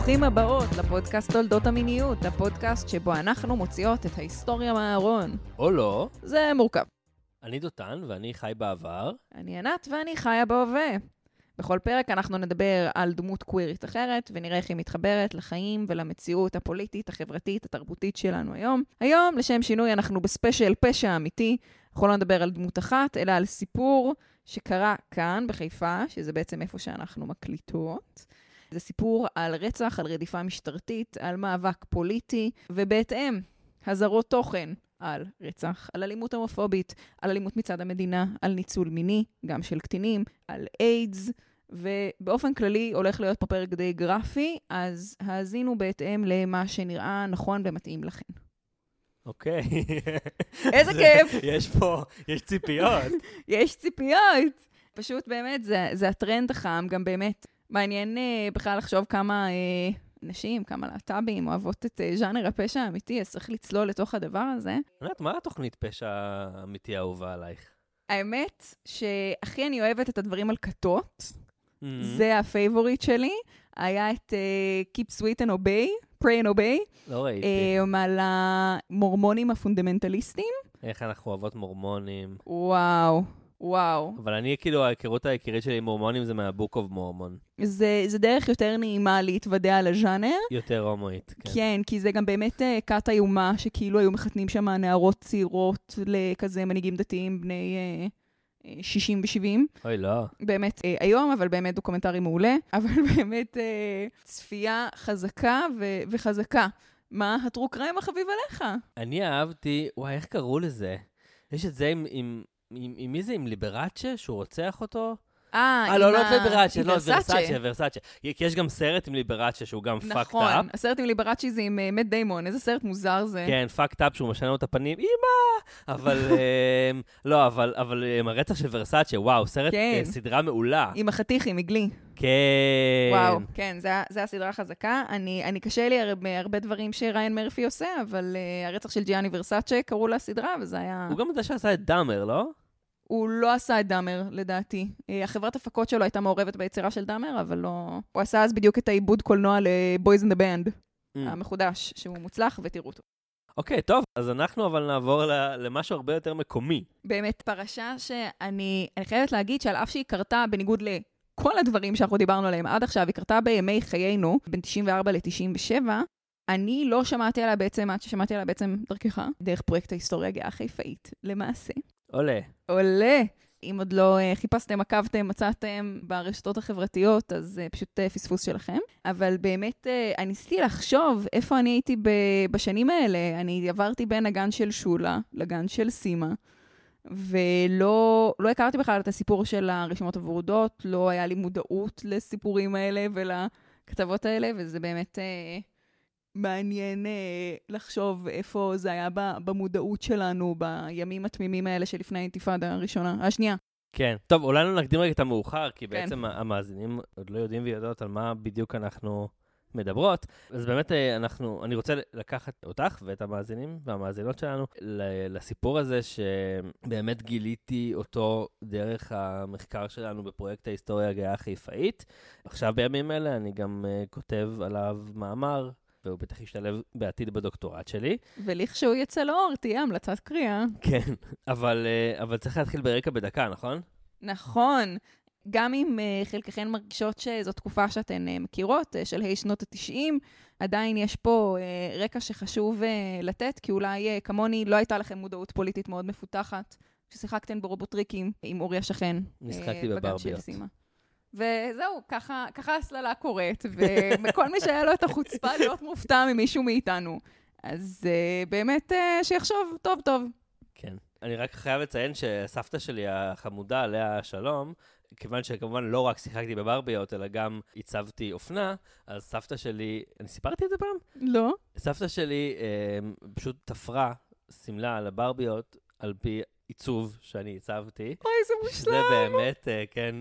ברוכים הבאות לפודקאסט תולדות המיניות, הפודקאסט שבו אנחנו מוציאות את ההיסטוריה מהארון. או לא. זה מורכב. אני דותן ואני חי בעבר. אני ענת ואני חיה בהווה. בכל פרק אנחנו נדבר על דמות קווירית אחרת, ונראה איך היא מתחברת לחיים ולמציאות הפוליטית, החברתית, התרבותית שלנו היום. היום, לשם שינוי, אנחנו בספיישל פשע אמיתי. אנחנו לא נדבר על דמות אחת, אלא על סיפור שקרה כאן, בחיפה, שזה בעצם איפה שאנחנו מקליטות. זה סיפור על רצח, על רדיפה משטרתית, על מאבק פוליטי, ובהתאם, הזרות תוכן על רצח, על אלימות הומופובית, על אלימות מצד המדינה, על ניצול מיני, גם של קטינים, על איידס, ובאופן כללי הולך להיות פה פרק די גרפי, אז האזינו בהתאם למה שנראה נכון ומתאים לכם. אוקיי. איזה כיף. יש פה, יש ציפיות. יש ציפיות. פשוט באמת, זה, זה הטרנד החם, גם באמת מעניין אה, בכלל לחשוב כמה אה, נשים, כמה להט"בים אוהבות את אה, ז'אנר הפשע האמיתי, אז צריך לצלול לתוך הדבר הזה. ענת, מה התוכנית פשע האמיתי האהובה עלייך? האמת שהכי אני אוהבת את הדברים על כתות, Mm-hmm. זה ה favorite שלי. היה את אה, Keep Sweet and Obey, Pray and Obey, לא ראיתי. אמ, על המורמונים הפונדמנטליסטים. איך אנחנו אוהבות מורמונים. וואו, וואו. אבל אני, כאילו, ההיכרות העיקרית שלי עם מורמונים זה מה-Book of Mormon. זה, זה דרך יותר נעימה להתוודע על הז'אנר. יותר הומואית, כן. כן, כי זה גם באמת uh, כת איומה, שכאילו היו מחתנים שם נערות צעירות לכזה מנהיגים דתיים בני uh, 60 ו-70. אוי, לא. באמת אה, היום, אבל באמת דוקומנטרי מעולה, אבל באמת אה, צפייה חזקה ו- וחזקה. מה הטרו קריים החביב עליך? אני אהבתי, וואי, איך קראו לזה? יש את זה עם, עם, עם, עם מי זה? עם ליברצ'ה, שהוא רוצח אותו? אה, אה, לא, עם לא ליברצ'ה, עם לא, ורסאצ'ה. ורסאצ'ה. כי יש גם סרט עם ליברצ'ה שהוא גם fucked נכון, up. הסרט עם ליברצ'י זה עם אה, מאט דיימון, איזה סרט מוזר זה. כן, fucked up שהוא משנה לו את הפנים, אמא! אבל, אמ, לא, אבל, אבל אמ, הרצח של ורסאצ'ה, וואו, סרט, כן. אה, סדרה מעולה. עם החתיכים, מגלי. כן. וואו, כן, זה הסדרה חזקה. אני, אני קשה לי הרבה, הרבה דברים שריין מרפי עושה, אבל uh, הרצח של ג'יאני ורסאצ'ה קראו לסדרה, וזה היה... הוא גם זה שעשה את דאמר, לא? הוא לא עשה את דאמר, לדעתי. אה, החברת הפקות שלו הייתה מעורבת ביצירה של דאמר, אבל לא... הוא עשה אז בדיוק את העיבוד קולנוע ל-Boys in the Band, Mm. המחודש, שהוא מוצלח, ותראו אותו. אוקיי, טוב, אז אנחנו אבל נעבור למשהו הרבה יותר מקומי. באמת, פרשה שאני אני חייבת להגיד שעל אף שהיא קרתה בניגוד לכל הדברים שאנחנו דיברנו עליהם עד עכשיו, היא קרתה בימי חיינו, בין 94 ל-97, אני לא שמעתי עליה בעצם, עד ששמעתי עליה בעצם דרכך, דרך פרויקט ההיסטוריה הגאה החיפאית, למעשה. עולה. עולה. אם עוד לא uh, חיפשתם, עקבתם, מצאתם ברשתות החברתיות, אז uh, פשוט uh, פספוס שלכם. אבל באמת, אני ניסיתי לחשוב איפה אני הייתי בשנים האלה. אני עברתי בין הגן של שולה לגן של סימה, ולא לא הכרתי בכלל את הסיפור של הרשימות הוורודות, לא היה לי מודעות לסיפורים האלה ולכתבות האלה, וזה באמת... Uh, מעניין אה, לחשוב איפה זה היה ב- במודעות שלנו בימים התמימים האלה שלפני האינתיפאדה הראשונה, השנייה. כן. טוב, אולי לא נקדים רגע את המאוחר, כי כן. בעצם המאזינים עוד לא יודעים ויודעות על מה בדיוק אנחנו מדברות. אז באמת אה, אנחנו, אני רוצה לקחת אותך ואת המאזינים והמאזינות שלנו לסיפור הזה, שבאמת גיליתי אותו דרך המחקר שלנו בפרויקט ההיסטוריה הגאה החיפאית. עכשיו בימים אלה אני גם אה, כותב עליו מאמר. והוא בטח ישתלב בעתיד בדוקטורט שלי. ולכשהוא יצא לאור, תהיה המלצת קריאה. כן, אבל, אה, אבל צריך להתחיל ברקע בדקה, נכון? נכון. גם אם uh, חלקכן מרגישות שזו תקופה שאתן uh, מכירות, של ה' שנות ה-90, עדיין יש פה רקע שחשוב לתת, כי אולי כמוני לא הייתה לכם מודעות פוליטית מאוד מפותחת, כששיחקתן ברובוטריקים עם אורי השכן. נשחקתי בברביות. וזהו, ככה, ככה הסללה קורית, וכל מי שהיה לו את החוצפה להיות מופתע ממישהו מאיתנו. אז uh, באמת uh, שיחשוב טוב טוב. כן. אני רק חייב לציין שסבתא שלי החמודה, עליה שלום, כיוון שכמובן לא רק שיחקתי בברביות, אלא גם הצבתי אופנה, אז סבתא שלי, אני סיפרתי את זה פעם? לא? סבתא שלי אה, פשוט תפרה שמלה על הברביות על פי עיצוב שאני הצבתי. אוי, זה שזה מושלם. באמת, אה, כן,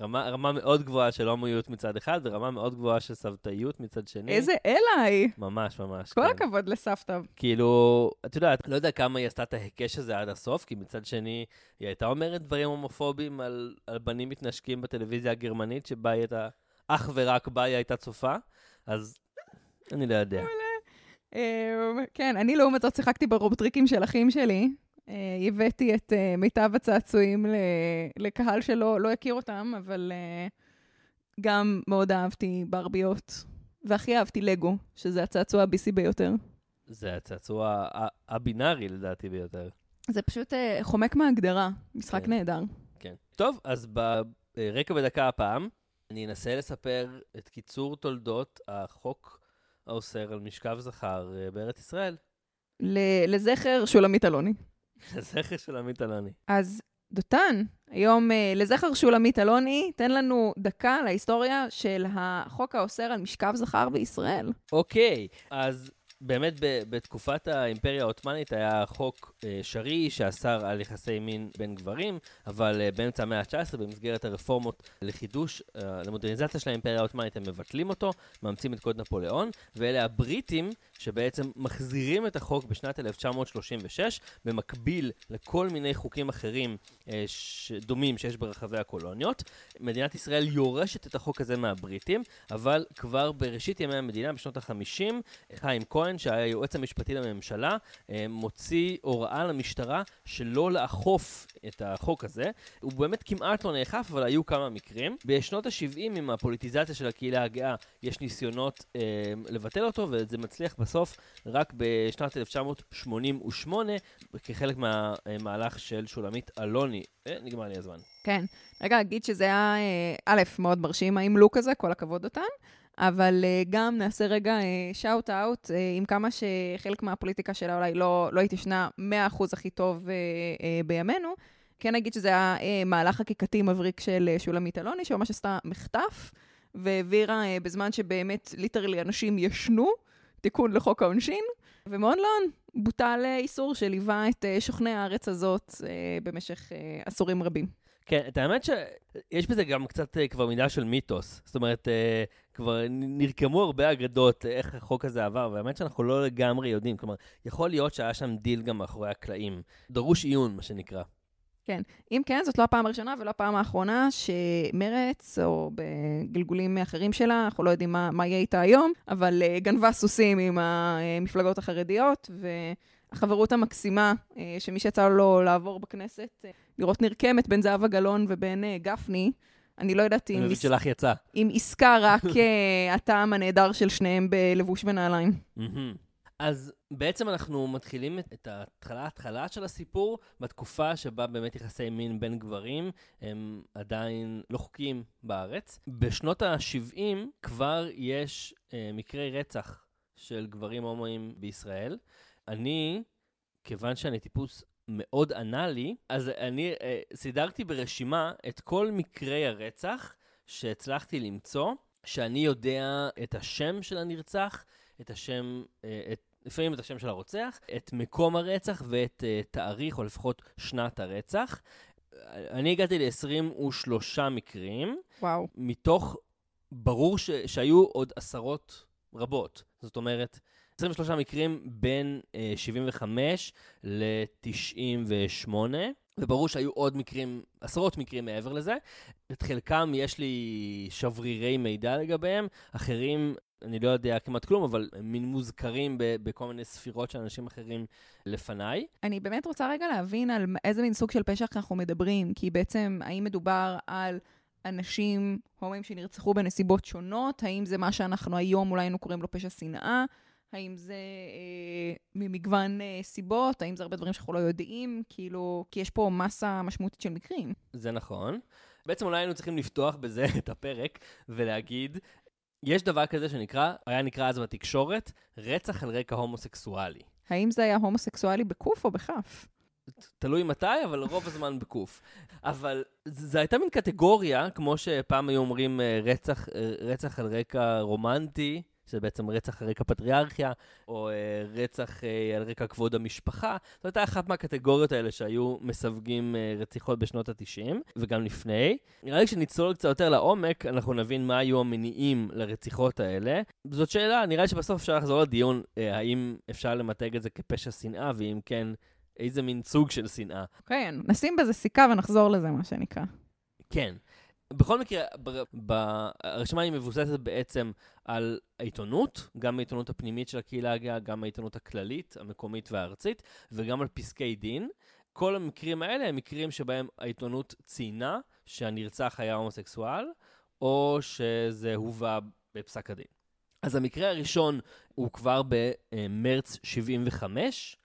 רמה, רמה מאוד גבוהה של הומואיות מצד אחד, ורמה מאוד גבוהה של סבתאיות מצד שני. איזה אליי. ממש, ממש. כל כן. הכבוד לסבתא. כאילו, את יודעת, לא יודע כמה היא עשתה את ההיקש הזה עד הסוף, כי מצד שני, היא הייתה אומרת דברים הומופובים על, על בנים מתנשקים בטלוויזיה הגרמנית, שבה היא הייתה, אך ורק בה היא הייתה צופה, אז אני לא יודע. אה, כן, אני לעומת זאת שיחקתי ברובוטריקים של אחים שלי. אה, הבאתי את אה, מיטב הצעצועים לקהל שלא לא הכיר אותם, אבל אה, גם מאוד אהבתי ברביות. והכי אהבתי לגו, שזה הצעצוע הביסי ביותר. זה הצעצוע הבינארי לדעתי ביותר. זה פשוט חומק מהגדרה, משחק כן. נהדר. כן. טוב, אז ברקע בדקה הפעם, אני אנסה לספר את קיצור תולדות החוק האוסר על משכב זכר בארץ ישראל. לזכר שולמית אלוני. לזכר של עמית אלוני. אז דותן, היום אה, לזכר שולמית אלוני, תן לנו דקה להיסטוריה של החוק האוסר על משכב זכר בישראל. אוקיי, אז באמת ב- בתקופת האימפריה העות'מאנית היה חוק אה, שרעי שאסר על יחסי מין בין גברים, אבל אה, באמצע המאה ה-19, במסגרת הרפורמות לחידוש, אה, למודרניזציה של האימפריה העות'מאנית, הם מבטלים אותו, מאמצים את קוד נפוליאון, ואלה הבריטים שבעצם מחזירים את החוק בשנת 1936, במקביל לכל מיני חוקים אחרים אה, ש- דומים שיש ברחבי הקולוניות. מדינת ישראל יורשת את החוק הזה מהבריטים, אבל כבר בראשית ימי המדינה, בשנות ה-50, חיים כהן, שהיה היועץ המשפטי לממשלה, אה, מוציא הוראה למשטרה שלא לאכוף את החוק הזה. הוא באמת כמעט לא נאכף, אבל היו כמה מקרים. בשנות ה-70, עם הפוליטיזציה של הקהילה הגאה, יש ניסיונות אה, לבטל אותו, וזה מצליח בסוף רק בשנת 1988, כחלק מהמהלך של שולמית אלוני. אה, נגמר לי הזמן. כן. רגע, אגיד שזה היה, אה, א', מאוד מרשים האימלוק הזה, כל הכבוד אותן, אבל אה, גם נעשה רגע שאוט אאוט, עם כמה שחלק מהפוליטיקה שלה אולי לא, לא התיישנה 100% הכי טוב אה, אה, בימינו. כן נגיד שזה היה אה, מהלך חקיקתי מבריק של אה, שולמית אלוני, שממש עשתה מחטף, והעבירה אה, בזמן שבאמת literally אנשים ישנו, תיקון לחוק העונשין, ומאוד לאון בוטל איסור שליווה את שוכני הארץ הזאת במשך עשורים רבים. כן, את האמת שיש בזה גם קצת אה, כבר מידה של מיתוס. זאת אומרת, אה, כבר נרקמו הרבה אגדות אה, איך החוק הזה עבר, והאמת שאנחנו לא לגמרי יודעים. כלומר, יכול להיות שהיה שם דיל גם מאחורי הקלעים. דרוש עיון, מה שנקרא. אם כן, זאת לא הפעם הראשונה ולא הפעם האחרונה שמרץ, או בגלגולים אחרים שלה, אנחנו לא יודעים מה, מה יהיה איתה היום, אבל גנבה סוסים עם המפלגות החרדיות, והחברות המקסימה, uh, שמי שיצא לו לעבור בכנסת, uh, לראות נרקמת בין זהבה גלאון ובין uh, גפני, אני לא יודעת אני אם, מבין עס... שלך יצא. אם עסקה רק הטעם הנהדר של שניהם בלבוש ונעליים. אז בעצם אנחנו מתחילים את- את ההתחלה, ההתחלה של הסיפור בתקופה שבה באמת יחסי מין בין גברים הם עדיין לא חוקיים בארץ. בשנות ה-70 כבר יש אה, מקרי רצח של גברים הומואים בישראל. אני, כיוון שאני טיפוס מאוד אנאלי, אז אני אה, סידרתי ברשימה את כל מקרי הרצח שהצלחתי למצוא, שאני יודע את השם של הנרצח, את השם, אה, את, לפעמים את השם של הרוצח, את מקום הרצח ואת אה, תאריך, או לפחות שנת הרצח. אני הגעתי ל-23 מקרים, וואו. מתוך, ברור ש, שהיו עוד עשרות רבות. זאת אומרת, 23 מקרים בין אה, 75 ל-98, וברור שהיו עוד מקרים, עשרות מקרים מעבר לזה. את חלקם יש לי שברירי מידע לגביהם, אחרים אני לא יודע כמעט כלום, אבל הם מין מוזכרים ב- בכל מיני ספירות של אנשים אחרים לפניי. אני באמת רוצה רגע להבין על איזה מין סוג של פשע אנחנו מדברים, כי בעצם, האם מדובר על אנשים הומואים שנרצחו בנסיבות שונות? האם זה מה שאנחנו היום אולי היינו קוראים לו פשע שנאה? האם זה אה, ממגוון אה, סיבות? האם זה הרבה דברים שאנחנו לא יודעים? כאילו, כי יש פה מסה משמעותית של מקרים. זה נכון. בעצם אולי היינו צריכים לפתוח בזה את הפרק ולהגיד, יש דבר כזה שנקרא, היה נקרא אז בתקשורת, רצח על רקע הומוסקסואלי. האם זה היה הומוסקסואלי בקוף או בכף? תלוי מתי, אבל רוב הזמן בקוף. אבל זו הייתה מין קטגוריה, כמו שפעם היו אומרים אה, רצח, אה, רצח על רקע רומנטי, שזה בעצם רצח על רקע פטריארכיה, או אה, רצח אה, על רקע כבוד המשפחה. זו הייתה אחת מהקטגוריות האלה שהיו מסווגים אה, רציחות בשנות ה-90, וגם לפני. נראה לי כשנצלול קצת יותר לעומק, אנחנו נבין מה היו המניעים לרציחות האלה. זאת שאלה, נראה לי שבסוף אפשר לחזור לדיון, האם אפשר למתג את זה כפשע שנאה, ואם כן, איזה מין סוג של שנאה. אוקיי, נשים בזה סיכה ונחזור לזה, מה שנקרא. כן. בכל מקרה, הרשימה היא מבוססת בעצם על העיתונות, גם העיתונות הפנימית של הקהילה הגאה, גם העיתונות הכללית, המקומית והארצית, וגם על פסקי דין. כל המקרים האלה הם מקרים שבהם העיתונות ציינה שהנרצח היה הומוסקסואל, או שזה הובא בפסק הדין. אז המקרה הראשון הוא כבר במרץ 75,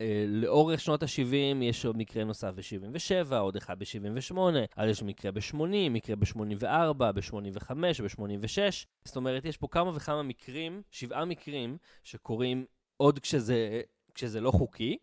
ולאורך שנות ה-70 יש עוד מקרה נוסף ב-77, עוד אחד ב-78, אז יש מקרה ב-80, מקרה ב-84, ב-85, ב-86. זאת אומרת, יש פה כמה וכמה מקרים, שבעה מקרים, שקורים עוד כשזה, כשזה לא חוקי.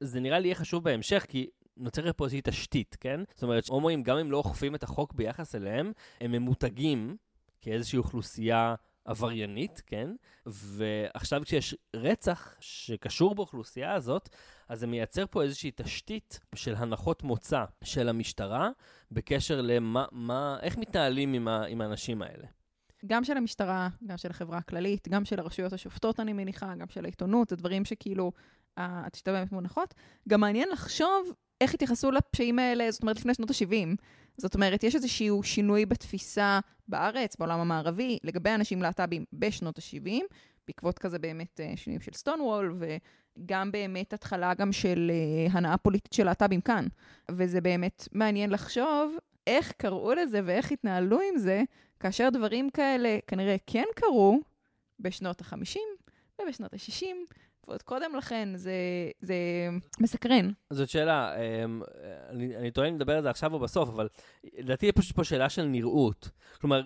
זה נראה לי יהיה חשוב בהמשך, כי נוצרת פה איזושהי תשתית, כן? זאת אומרת, הומואים, גם אם לא אוכפים את החוק ביחס אליהם, הם ממותגים כאיזושהי אוכלוסייה עבריינית, כן? ועכשיו כשיש רצח שקשור באוכלוסייה הזאת, אז זה מייצר פה איזושהי תשתית של הנחות מוצא של המשטרה בקשר למה, מה, איך מתנהלים עם, ה, עם האנשים האלה. גם של המשטרה, גם של החברה הכללית, גם של הרשויות השופטות, אני מניחה, גם של העיתונות, זה דברים שכאילו, התשתיות באמת מונחות. גם מעניין לחשוב איך התייחסו לפשעים האלה, זאת אומרת, לפני שנות ה-70. זאת אומרת, יש איזשהו שינוי בתפיסה בארץ, בעולם המערבי, לגבי אנשים להט"בים בשנות ה-70, בעקבות כזה באמת אה, שינויים של סטונוול, וגם באמת התחלה גם של uh, הנאה פוליטית של להט"בים כאן. וזה באמת מעניין לחשוב איך קראו לזה ואיך התנהלו עם זה, כאשר דברים כאלה כנראה כן קרו בשנות ה-50 ובשנות ה-60, ועוד קודם לכן, זה, זה מסקרן. זאת שאלה, אמ, אני, אני טוען לדבר על זה עכשיו או בסוף, אבל לדעתי יש פה שאלה של נראות. כלומר,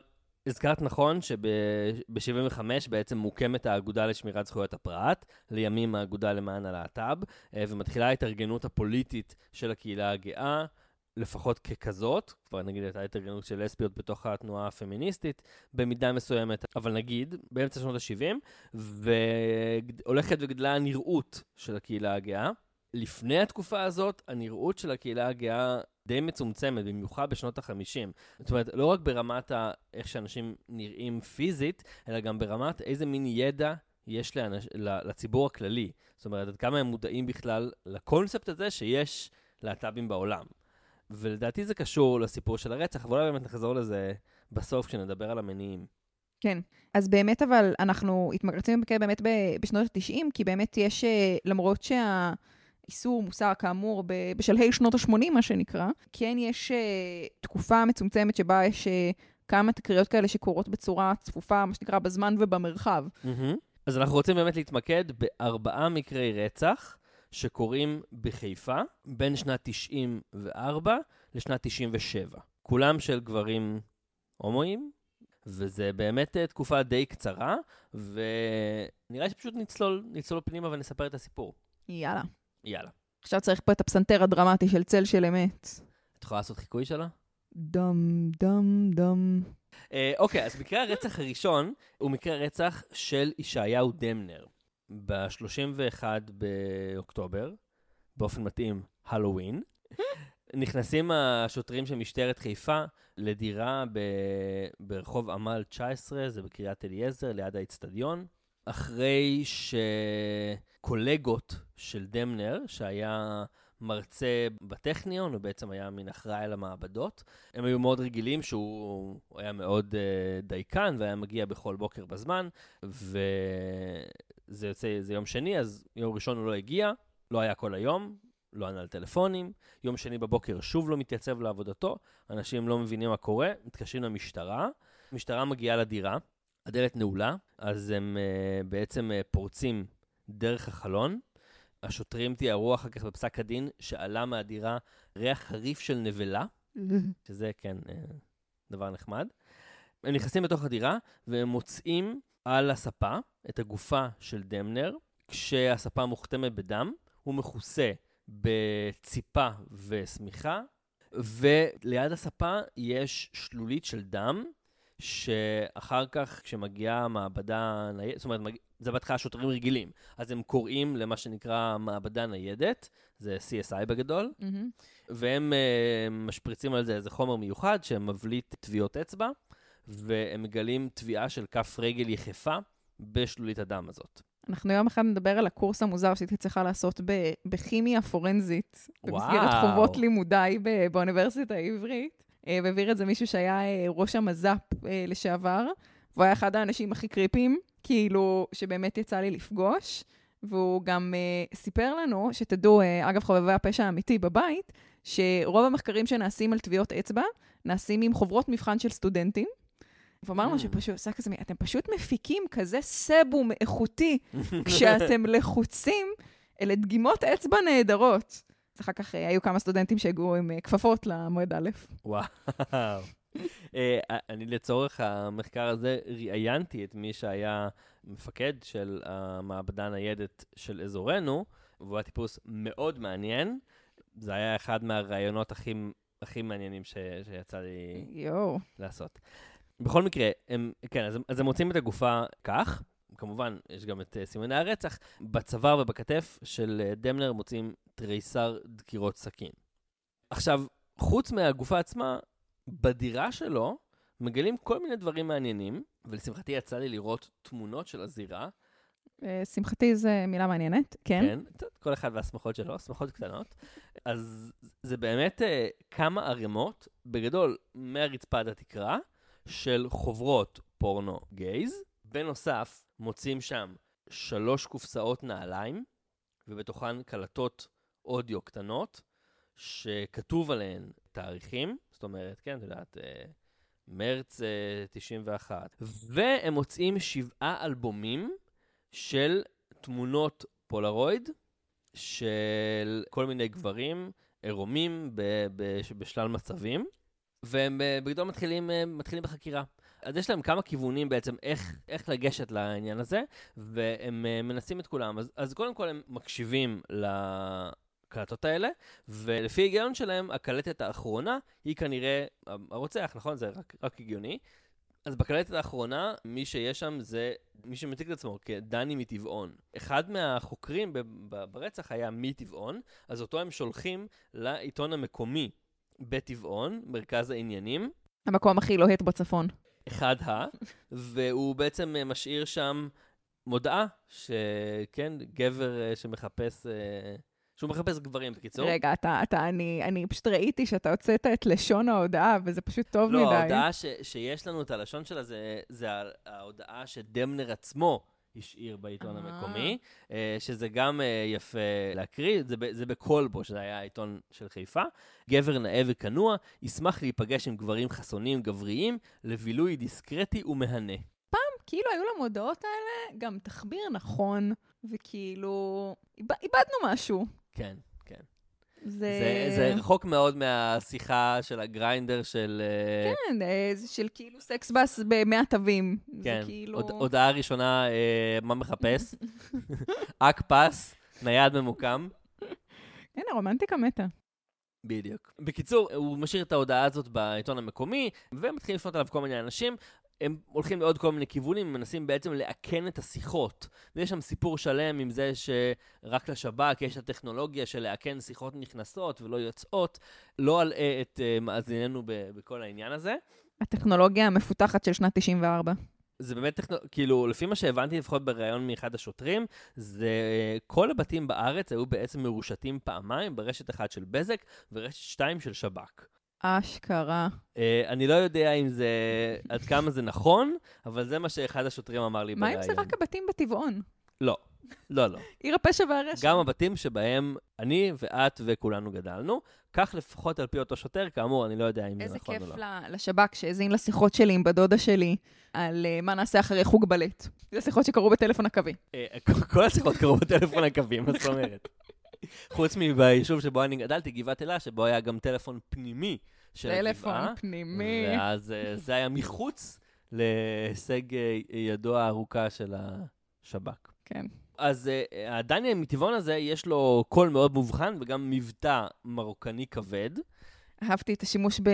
הזכרת נכון שב-75 בעצם מוקמת האגודה לשמירת זכויות הפרט, לימים האגודה למען הלהט"ב, אה, ומתחילה ההתארגנות הפוליטית של הקהילה הגאה. לפחות ככזאת, כבר נגיד הייתה התארגנות של לסביות בתוך התנועה הפמיניסטית, במידה מסוימת, אבל נגיד, באמצע שנות ה-70, והולכת וגדלה הנראות של הקהילה הגאה. לפני התקופה הזאת, הנראות של הקהילה הגאה די מצומצמת, במיוחד בשנות ה-50. זאת אומרת, לא רק ברמת ה- איך שאנשים נראים פיזית, אלא גם ברמת איזה מין ידע יש לאנש, לציבור הכללי. זאת אומרת, עד כמה הם מודעים בכלל לקונספט הזה שיש להט"בים בעולם. ולדעתי זה קשור לסיפור של הרצח, אבל אולי באמת נחזור לזה בסוף כשנדבר על המניעים. כן, אז באמת אבל אנחנו התמקרצים במקרה באמת בשנות ה-90, כי באמת יש, אה, למרות שהאיסור מוסר כאמור בשלהי שנות ה-80, מה שנקרא, כן יש אה, תקופה מצומצמת שבה יש אה, כמה תקריות כאלה שקורות בצורה צפופה, מה שנקרא, בזמן ובמרחב. Mm-hmm. אז אנחנו רוצים באמת להתמקד בארבעה מקרי רצח. שקורים בחיפה בין שנת 94 לשנת 97. כולם של גברים הומואים, וזה באמת uh, תקופה די קצרה, ונראה לי שפשוט נצלול, נצלול פנימה ונספר את הסיפור. יאללה. יאללה. עכשיו צריך פה את הפסנתר הדרמטי של צל של אמת. את יכולה לעשות חיקוי שלה? דם, דם, דם. אה, אוקיי, אז מקרה הרצח הראשון הוא מקרה רצח של ישעיהו דמנר. ב-31 באוקטובר, באופן מתאים, הלואוין, נכנסים השוטרים של משטרת חיפה לדירה ב... ברחוב עמל 19, זה בקריית אליעזר, ליד האצטדיון, אחרי שקולגות של דמנר, שהיה מרצה בטכניון, הוא בעצם היה מין אחראי על המעבדות. הם היו מאוד רגילים שהוא היה מאוד uh, דייקן והיה מגיע בכל בוקר בזמן, ו... זה יוצא, זה יום שני, אז יום ראשון הוא לא הגיע, לא היה כל היום, לא ענה לטלפונים, יום שני בבוקר שוב לא מתייצב לעבודתו, אנשים לא מבינים מה קורה, מתקשרים למשטרה, המשטרה מגיעה לדירה, הדלת נעולה, אז הם uh, בעצם uh, פורצים דרך החלון. השוטרים תיארו אחר כך בפסק הדין שעלה מהדירה ריח חריף של נבלה, שזה כן uh, דבר נחמד. הם נכנסים לתוך הדירה והם מוצאים על הספה את הגופה של דמנר, כשהספה מוכתמת בדם, הוא מכוסה בציפה ושמיכה, וליד הספה יש שלולית של דם, שאחר כך כשמגיעה המעבדה ניידת, זאת אומרת, זה בהתחלה שוטרים רגילים, אז הם קוראים למה שנקרא מעבדה ניידת, זה CSI בגדול, mm-hmm. והם uh, משפריצים על זה איזה חומר מיוחד שמבליט טביעות אצבע, והם מגלים טביעה של כף רגל יחפה בשלולית הדם הזאת. אנחנו יום אחד נדבר על הקורס המוזר שהייתי צריכה לעשות ב- בכימיה פורנזית, במסגרת. חובות לימודיי ב- באוניברסיטה העברית. אה, והעביר את זה מישהו שהיה אה, ראש המז"פ אה, לשעבר, והוא היה אחד האנשים הכי קריפיים, כאילו, שבאמת יצא לי לפגוש. והוא גם uh, סיפר לנו, שתדעו, uh, אגב, חובבי הפשע האמיתי בבית, שרוב המחקרים שנעשים על טביעות אצבע, נעשים עם חוברות מבחן של סטודנטים. ואמרנו Mm. שפשוט, עושה כזה, אתם פשוט מפיקים כזה סבום איכותי כשאתם לחוצים, אלה דגימות אצבע נהדרות. אז אחר כך אה, היו כמה סטודנטים שהגיעו עם אה, כפפות למועד א'. וואו. אה, אני לצורך המחקר הזה ראיינתי את מי שהיה מפקד של המעבדה הניידת של אזורנו, והוא היה טיפוס מאוד מעניין. זה היה אחד מהראיונות הכי, הכי מעניינים ש, שיצא לי יואו. לעשות. בכל מקרה, הם, כן, אז, אז הם מוצאים את הגופה כך, כמובן, יש גם את uh, סימני הרצח, בצוואר ובכתף של uh, דמלר מוצאים תריסר דקירות סכין. עכשיו, חוץ מהגופה עצמה, בדירה שלו מגלים כל מיני דברים מעניינים, ולשמחתי יצא לי לראות תמונות של הזירה. אה, שמחתי זו מילה מעניינת, כן. כן, כל אחד והשמחות שלו, שמחות קטנות. אז זה באמת uh, כמה ערימות, בגדול, מהרצפה עד התקרה, של חוברות פורנו גייז. בנוסף, מוצאים שם שלוש קופסאות נעליים, ובתוכן קלטות אודיו קטנות, שכתוב עליהן תאריכים, זאת אומרת, כן, את יודעת, אה, מרץ אה, 91. והם מוצאים שבעה אלבומים של תמונות פולרויד של כל מיני גברים עירומים בשלל מצבים, והם אה, בגדול מתחילים, אה, מתחילים בחקירה. אז יש להם כמה כיוונים בעצם איך, איך לגשת לעניין הזה, והם אה, מנסים את כולם. אז, אז קודם כל הם מקשיבים לקלטות האלה, ולפי ההיגיון שלהם, הקלטת האחרונה היא כנראה הרוצח, נכון? זה רק, רק הגיוני. אז בקלטת האחרונה, מי שיש שם זה מי שמציג את עצמו כדני מטבעון. אחד מהחוקרים ברצח היה מטבעון, אז אותו הם שולחים לעיתון המקומי בטבעון, מרכז העניינים, המקום הכי לוהט בצפון. אחד ה, והוא בעצם אה, משאיר שם מודעה שכן, גבר אה, שמחפש, אה, שהוא מחפש גברים בקיצור. רגע, אתה, אתה, אני, אני פשוט ראיתי שאתה הוצאת את לשון ההודעה, וזה פשוט טוב לא, מדי. ההודעה ש, שיש לנו את הלשון שלה זה, זה ההודעה שדמנר עצמו השאיר בעיתון אה. המקומי, אה, שזה גם אה, יפה להקריא, זה, זה בקולבו, שזה היה העיתון של חיפה. גבר נאה וכנוע, ישמח להיפגש עם גברים חסונים גבריים לבילוי דיסקרטי ומהנה. כאילו היו למודעות האלה גם תחביר נכון, וכאילו, איבד, איבדנו משהו. כן. זה... זה, זה רחוק מאוד מהשיחה של ה Grindr של... אה, כן, אה, זה של כאילו סקס בס במאה תווים. כן, זה כאילו... הוד, הודעה ראשונה, אה, מה מחפש? אק פס, נייד ממוקם. הנה, רומנטיקה מתה. בדיוק. בקיצור, הוא משאיר את ההודעה הזאת בעיתון המקומי, ומתחילים לפנות עליו כל מיני אנשים. הם הולכים לעוד כל מיני כיוונים, מנסים בעצם לאכן את השיחות. ויש שם סיפור שלם עם זה שרק לשב"כ יש הטכנולוגיה של לאכן שיחות נכנסות ולא יוצאות. לא אלאה את uh, מאזיננו ב- בכל העניין הזה. הטכנולוגיה המפותחת של שנת 94. זה באמת טכנו... כאילו, לפי מה שהבנתי, לפחות בריאיון מאחד השוטרים, זה כל הבתים בארץ היו בעצם מרושתים פעמיים, ברשת אחת של בזק ורשת שתיים של שב"כ. אשכרה. Uh, אני לא יודע אם זה, עד כמה זה נכון, אבל זה מה שאחד השוטרים אמר לי מה בריאיון. אם זה רק הבתים בטבעון? לא, לא, לא. עיר הפשע והרשע. גם הבתים שבהם אני ואת וכולנו גדלנו, כך לפחות על פי אותו שוטר, כאמור, אני לא יודע אם זה איזה נכון כיף או לא. ל- לשב"כ שהאזין לשיחות שלי עם בדודה שלי על אה, מה נעשה אחרי חוג בלט. זה שיחות שקרו בטלפון הקווי. אה, כל השיחות קרו בטלפון הקווי, מה זאת אומרת? חוץ מביישוב שבו אני גדלתי, גבעת אלה, שבו היה גם טלפון פנימי של הגבעה. טלפון פנימי. ואז אה, זה היה מחוץ להישג אה, ידו הארוכה של השב"כ. כן. אז uh, הדני מטבעון הזה, יש לו קול מאוד מובחן וגם מבטא מרוקני כבד. אהבתי את השימוש ב...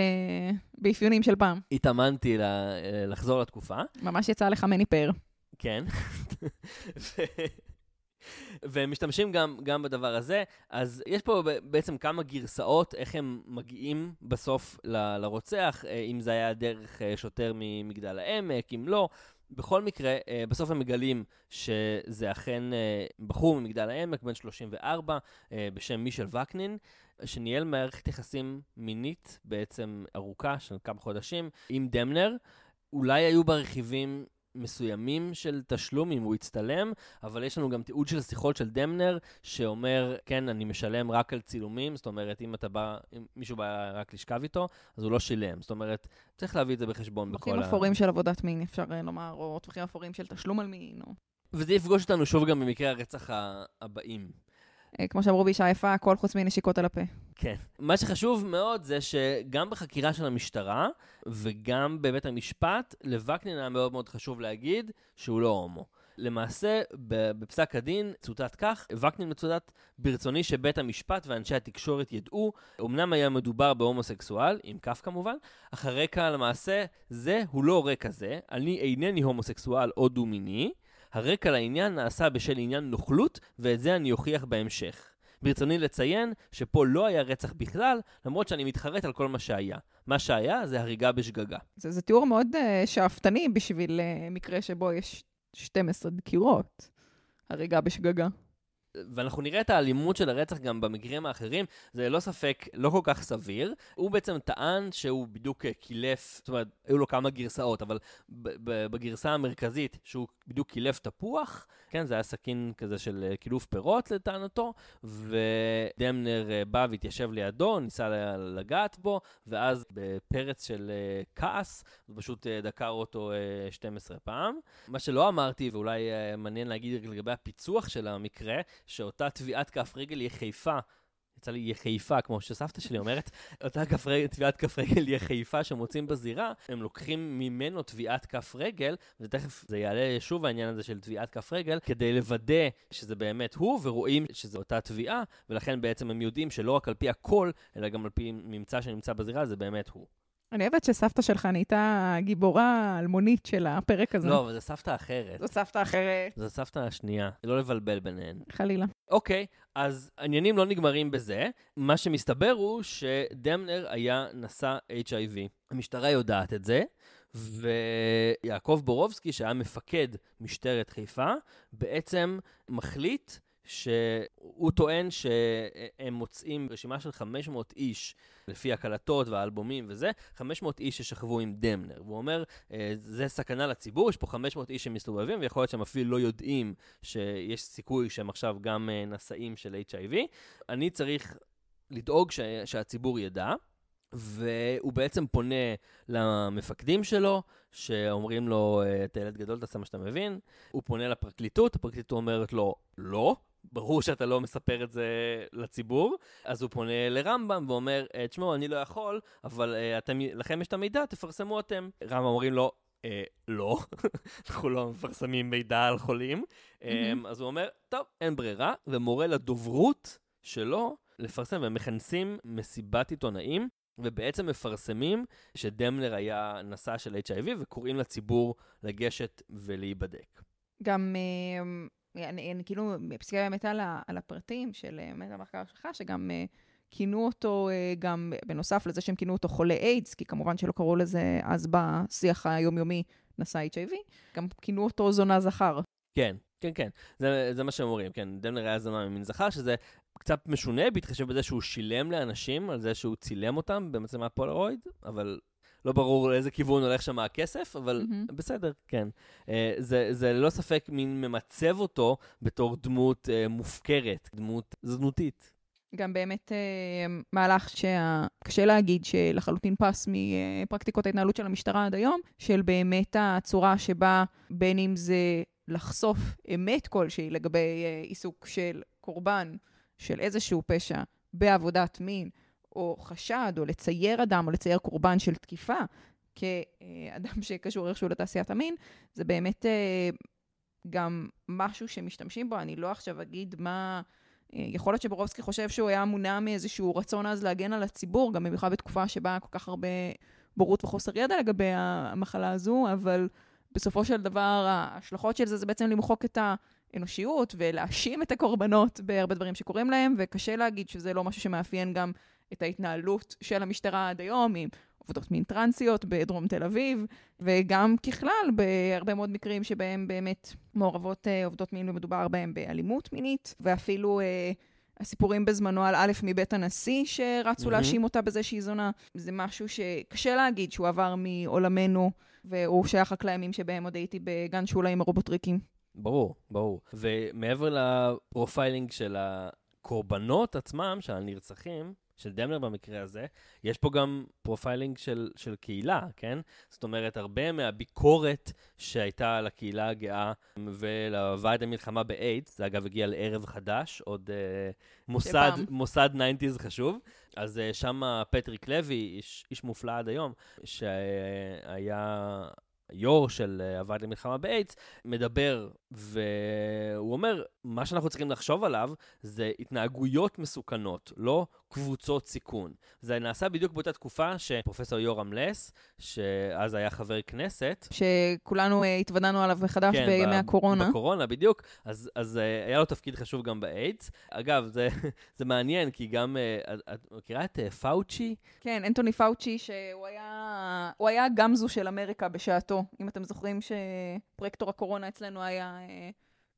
באפיונים של פעם. התאמנתי אה, לחזור לתקופה, ממש יצא לך מני פאר. כן. והם משתמשים גם, גם בדבר הזה. אז יש פה בעצם כמה גרסאות איך הם מגיעים בסוף ל- לרוצח, אה, אם זה היה דרך אה, שוטר ממגדל העמק, אם לא. בכל מקרה, אה, בסוף הם מגלים שזה אכן בחור ממגדל העמק, בן 34, אה, בשם מישל וקנין, שניהל מערכת יחסים מינית בעצם ארוכה של כמה חודשים עם דמנר. אולי היו בה רכיבים מסוימים של תשלום אם הוא יצטלם, אבל יש לנו גם תיעוד של שיחות של דמנר, שאומר, כן, אני משלם רק על צילומים, זאת אומרת, אם אתה בא, אם מישהו בא רק לשכב איתו, אז הוא לא שילם. זאת אומרת, צריך להביא את זה בחשבון בכל ה... טווחים אפורים של עבודת מין, אפשר אה, לומר, או טווחים אפורים של תשלום על מין, או... וזה יפגוש אותנו שוב גם במקרי הרצח הבאים. אה, כמו שאמרו באישה יפה, הכל חוץ מנשיקות על הפה. כן. מה שחשוב מאוד זה שגם בחקירה של המשטרה וגם בבית המשפט, לווקנין היה מאוד מאוד חשוב להגיד שהוא לא הומו. למעשה, בפסק הדין צוטט כך, וקנין מצוטט ברצוני שבית המשפט ואנשי התקשורת ידעו, אמנם היה מדובר בהומוסקסואל, עם כף כמובן, אך הרקע למעשה זה הוא לא רקע זה, אני אינני הומוסקסואל או דו-מיני, הרקע לעניין נעשה בשל עניין נוכלות, ואת זה אני אוכיח בהמשך. ברצוני לציין שפה לא היה רצח בכלל, למרות שאני מתחרט על כל מה שהיה. מה שהיה זה הריגה בשגגה. זה, זה תיאור מאוד uh, שאפתני בשביל uh, מקרה שבו יש 12 דקירות. הריגה בשגגה. ואנחנו נראה את האלימות של הרצח גם במקרים האחרים, זה ללא ספק לא כל כך סביר. הוא בעצם טען שהוא בדיוק קילף, זאת אומרת, היו לו כמה גרסאות, אבל בגרסה המרכזית, שהוא בדיוק קילף תפוח, כן, זה היה סכין כזה של קילוף פירות לטענתו, ודמנר אה, בא והתיישב לידו, ניסה לגעת בו, ואז בפרץ של אה, כעס, הוא פשוט אה, דקר אותו 12 פעם. מה שלא אמרתי, ואולי מעניין להגיד לגבי הפיצוח של המקרה, שאותה טביעת כף רגל היא חיפה. יצא לי יחיפה, כמו שסבתא שלי אומרת, אותה כף רגל, טביעת כף רגל יחיפה שמוצאים בזירה, הם לוקחים ממנו טביעת כף רגל, ותכף זה יעלה שוב העניין הזה של טביעת כף רגל, כדי לוודא שזה באמת הוא, ורואים שזו אותה טביעה, ולכן בעצם הם יודעים שלא רק על פי הקול, אלא גם על פי ממצא שנמצא בזירה, זה באמת הוא. אני אוהבת שסבתא שלך נהייתה גיבורה אלמונית של הפרק הזה. לא, אבל זו סבתא אחרת. זו סבתא אחרת. זו סבתא השנייה, לא לבלבל ביניהן. חלילה. אוקיי, אז העניינים לא נגמרים בזה. מה שמסתבר הוא שדמנר היה נשא HIV. המשטרה יודעת את זה, ויעקב בורובסקי, שהיה מפקד משטרת חיפה, בעצם מחליט שהוא טוען שהם מוצאים רשימה של 500 איש, לפי הקלטות והאלבומים וזה, 500 איש ששכבו עם דמנר. והוא אומר, אה, זה סכנה לציבור, יש פה 500 איש שמסתובבים, ויכול להיות שהם אפילו לא יודעים שיש סיכוי שהם עכשיו גם אה, נשאים של HIV. אני צריך לדאוג שהציבור ידע. והוא בעצם פונה למפקדים שלו, שאומרים לו, אה, אתה ילד גדול, תעשה מה שאתה מבין. הוא פונה לפרקליטות, הפרקליטות אומרת לו, לא, ברור שאתה לא מספר את זה לציבור, אז הוא פונה לרמב"ם ואומר, אה, תשמעו, אני לא יכול, אבל uh, אתם, לכם יש את המידע, תפרסמו אתם. רמב"ם אומרים לו, אה, לא, אנחנו לא מפרסמים מידע על חולים. Mm-hmm. אז הוא אומר, טוב, אין ברירה, ומורה לדוברות שלו לפרסם, והם מכנסים מסיבת עיתונאים, ובעצם מפרסמים שדמנר היה נשא של HIV, וקוראים לציבור לגשת ולהיבדק. גם... אני, אני כאילו מסתכלת באמת על, על הפרטים של באמת המחקר שלך, שגם uh, כינו אותו, uh, גם בנוסף לזה שהם כינו אותו חולה איידס, כי כמובן שלא קראו לזה אז בשיח היומיומי נשא HIV, גם כינו אותו זונה זכר. כן, כן, כן, זה, זה מה שהם אומרים, כן, דמנר היה זונה ממין זכר, שזה קצת משונה בהתחשב בזה שהוא שילם לאנשים על זה שהוא צילם אותם במצלמת פולרויד, אבל לא ברור לאיזה כיוון הולך שם הכסף, אבל mm-hmm. בסדר, כן. Uh, זה, זה ללא ספק מין ממצב אותו בתור דמות uh, מופקרת, דמות זנותית. גם באמת uh, מהלך שקשה להגיד שלחלוטין פס מפרקטיקות ההתנהלות של המשטרה עד היום, של באמת הצורה שבה בין אם זה לחשוף אמת כלשהי לגבי uh, עיסוק של קורבן של איזשהו פשע בעבודת מין, או חשד, או לצייר אדם, או לצייר קורבן של תקיפה, כאדם שקשור איכשהו לתעשיית המין, זה באמת אה, גם משהו שמשתמשים בו. אני לא עכשיו אגיד מה... אה, יכול להיות שבורובסקי חושב שהוא היה מונע מאיזשהו רצון אז להגן על הציבור, גם במיוחד בתקופה שבה כל כך הרבה בורות וחוסר ידע לגבי המחלה הזו, אבל בסופו של דבר ההשלכות של זה זה בעצם למחוק את האנושיות ולהאשים את הקורבנות בהרבה דברים שקורים להם, וקשה להגיד שזה לא משהו שמאפיין גם את ההתנהלות של המשטרה עד היום, עם עובדות מין טרנסיות בדרום תל אביב, וגם ככלל בהרבה מאוד מקרים שבהם באמת מעורבות אה, עובדות מין ומדובר בהם באלימות מינית, ואפילו אה, הסיפורים בזמנו על א' מבית הנשיא שרצו מהמם. להאשים אותה בזה שהיא זונה, זה משהו שקשה להגיד שהוא עבר מעולמנו, והוא שייך רק לימים שבהם עוד הייתי בגן שולה עם הרובוטריקים. ברור, ברור. ומעבר ל profiling של הקורבנות עצמם, של הנרצחים, של דמלר במקרה הזה, יש פה גם profiling של, של קהילה, כן? זאת אומרת, הרבה מהביקורת שהייתה על הקהילה הגאה ולוועד המלחמה באיידס, זה אגב הגיע לערב חדש, עוד אה, מוסד. מוסד 90's חשוב. אז אה, שם פטריק לוי, איש, איש מופלא עד היום, שהיה יו"ר של אה, הוועד למלחמה באיידס, מדבר, והוא אומר, מה שאנחנו צריכים לחשוב עליו זה התנהגויות מסוכנות, לא קבוצות סיכון. זה נעשה בדיוק באותה תקופה שפרופסור יורם לס, שאז היה חבר כנסת, שכולנו אה, התוודענו עליו מחדש כן, בימי ב- הקורונה. בקורונה, בדיוק. אז, אז אה, היה לו תפקיד חשוב גם באיידס. אגב, זה, זה מעניין, כי גם, אה, את, מכירה את אה, פאוצ'י? כן, אנטוני פאוצ'י, שהוא היה, היה גמזו של אמריקה בשעתו. אם אתם זוכרים שפרויקטור הקורונה אצלנו היה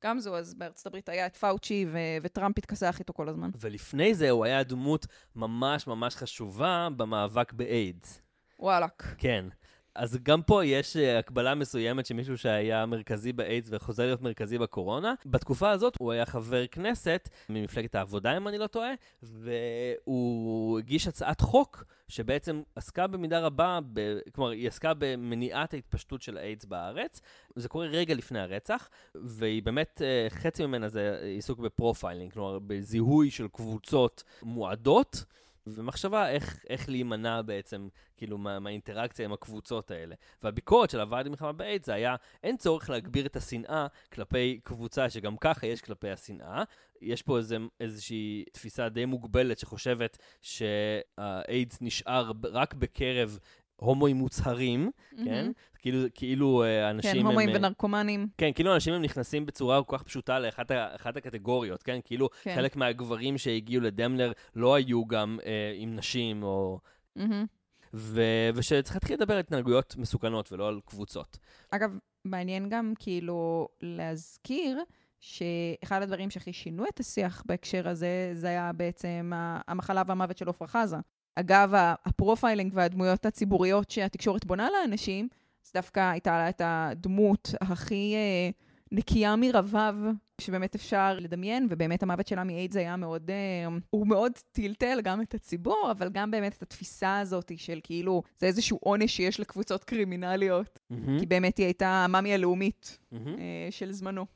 אה, גמזו, אז בארצות הברית היה את פאוצ'י, ו- וטראמפ התכסח איתו כל הזמן. ולפני זה הוא היה דמות ממש ממש חשובה במאבק באיידס. וואלאק. כן. אז גם פה יש uh, הקבלה מסוימת שמישהו שהיה מרכזי באיידס וחוזר להיות מרכזי בקורונה. בתקופה הזאת הוא היה חבר כנסת ממפלגת העבודה, אם אני לא טועה, והוא הגיש הצעת חוק שבעצם עסקה במידה רבה, ב... כלומר, היא עסקה במניעת ההתפשטות של האיידס בארץ. זה קורה רגע לפני הרצח, והיא באמת, אה, חצי ממנה זה עיסוק ב profiling, כלומר, בזיהוי של קבוצות מועדות. ומחשבה איך, איך להימנע בעצם, כאילו, מה, מהאינטראקציה עם הקבוצות האלה. והביקורת של הוועד למלחמה באיידס זה היה, אין צורך להגביר את השנאה כלפי קבוצה שגם ככה יש כלפי השנאה. יש פה איזה, איזושהי תפיסה די מוגבלת שחושבת שהאיידס נשאר רק בקרב הומואים מוצהרים, כן? כאילו, כאילו אה, אנשים כן, הם... הומואים אה, ונרקומנים. כן, כאילו אנשים הם נכנסים בצורה כל כך פשוטה לאחת אחת הקטגוריות, כן? כאילו כן. חלק מהגברים שהגיעו לדמלר לא היו גם אה, עם נשים, או... מהמם. ו- ושצריך להתחיל לדבר על התנהגויות מסוכנות ולא על קבוצות. אגב, מעניין גם כאילו להזכיר שאחד הדברים שהכי שינו את השיח בהקשר הזה, זה היה בעצם המחלה והמוות של עפרה חזה. אגב, ה profiling והדמויות הציבוריות שהתקשורת בונה לאנשים, אז דווקא הייתה לה את הדמות הכי אה, נקייה מרבב שבאמת אפשר לדמיין, ובאמת המוות שלה מאיידס היה מאוד, אה, הוא מאוד טלטל גם את הציבור, אבל גם באמת את התפיסה הזאת של כאילו, זה איזשהו עונש שיש לקבוצות קרימינליות, כי באמת היא הייתה המאמי הלאומית מהמם. אה, של זמנו.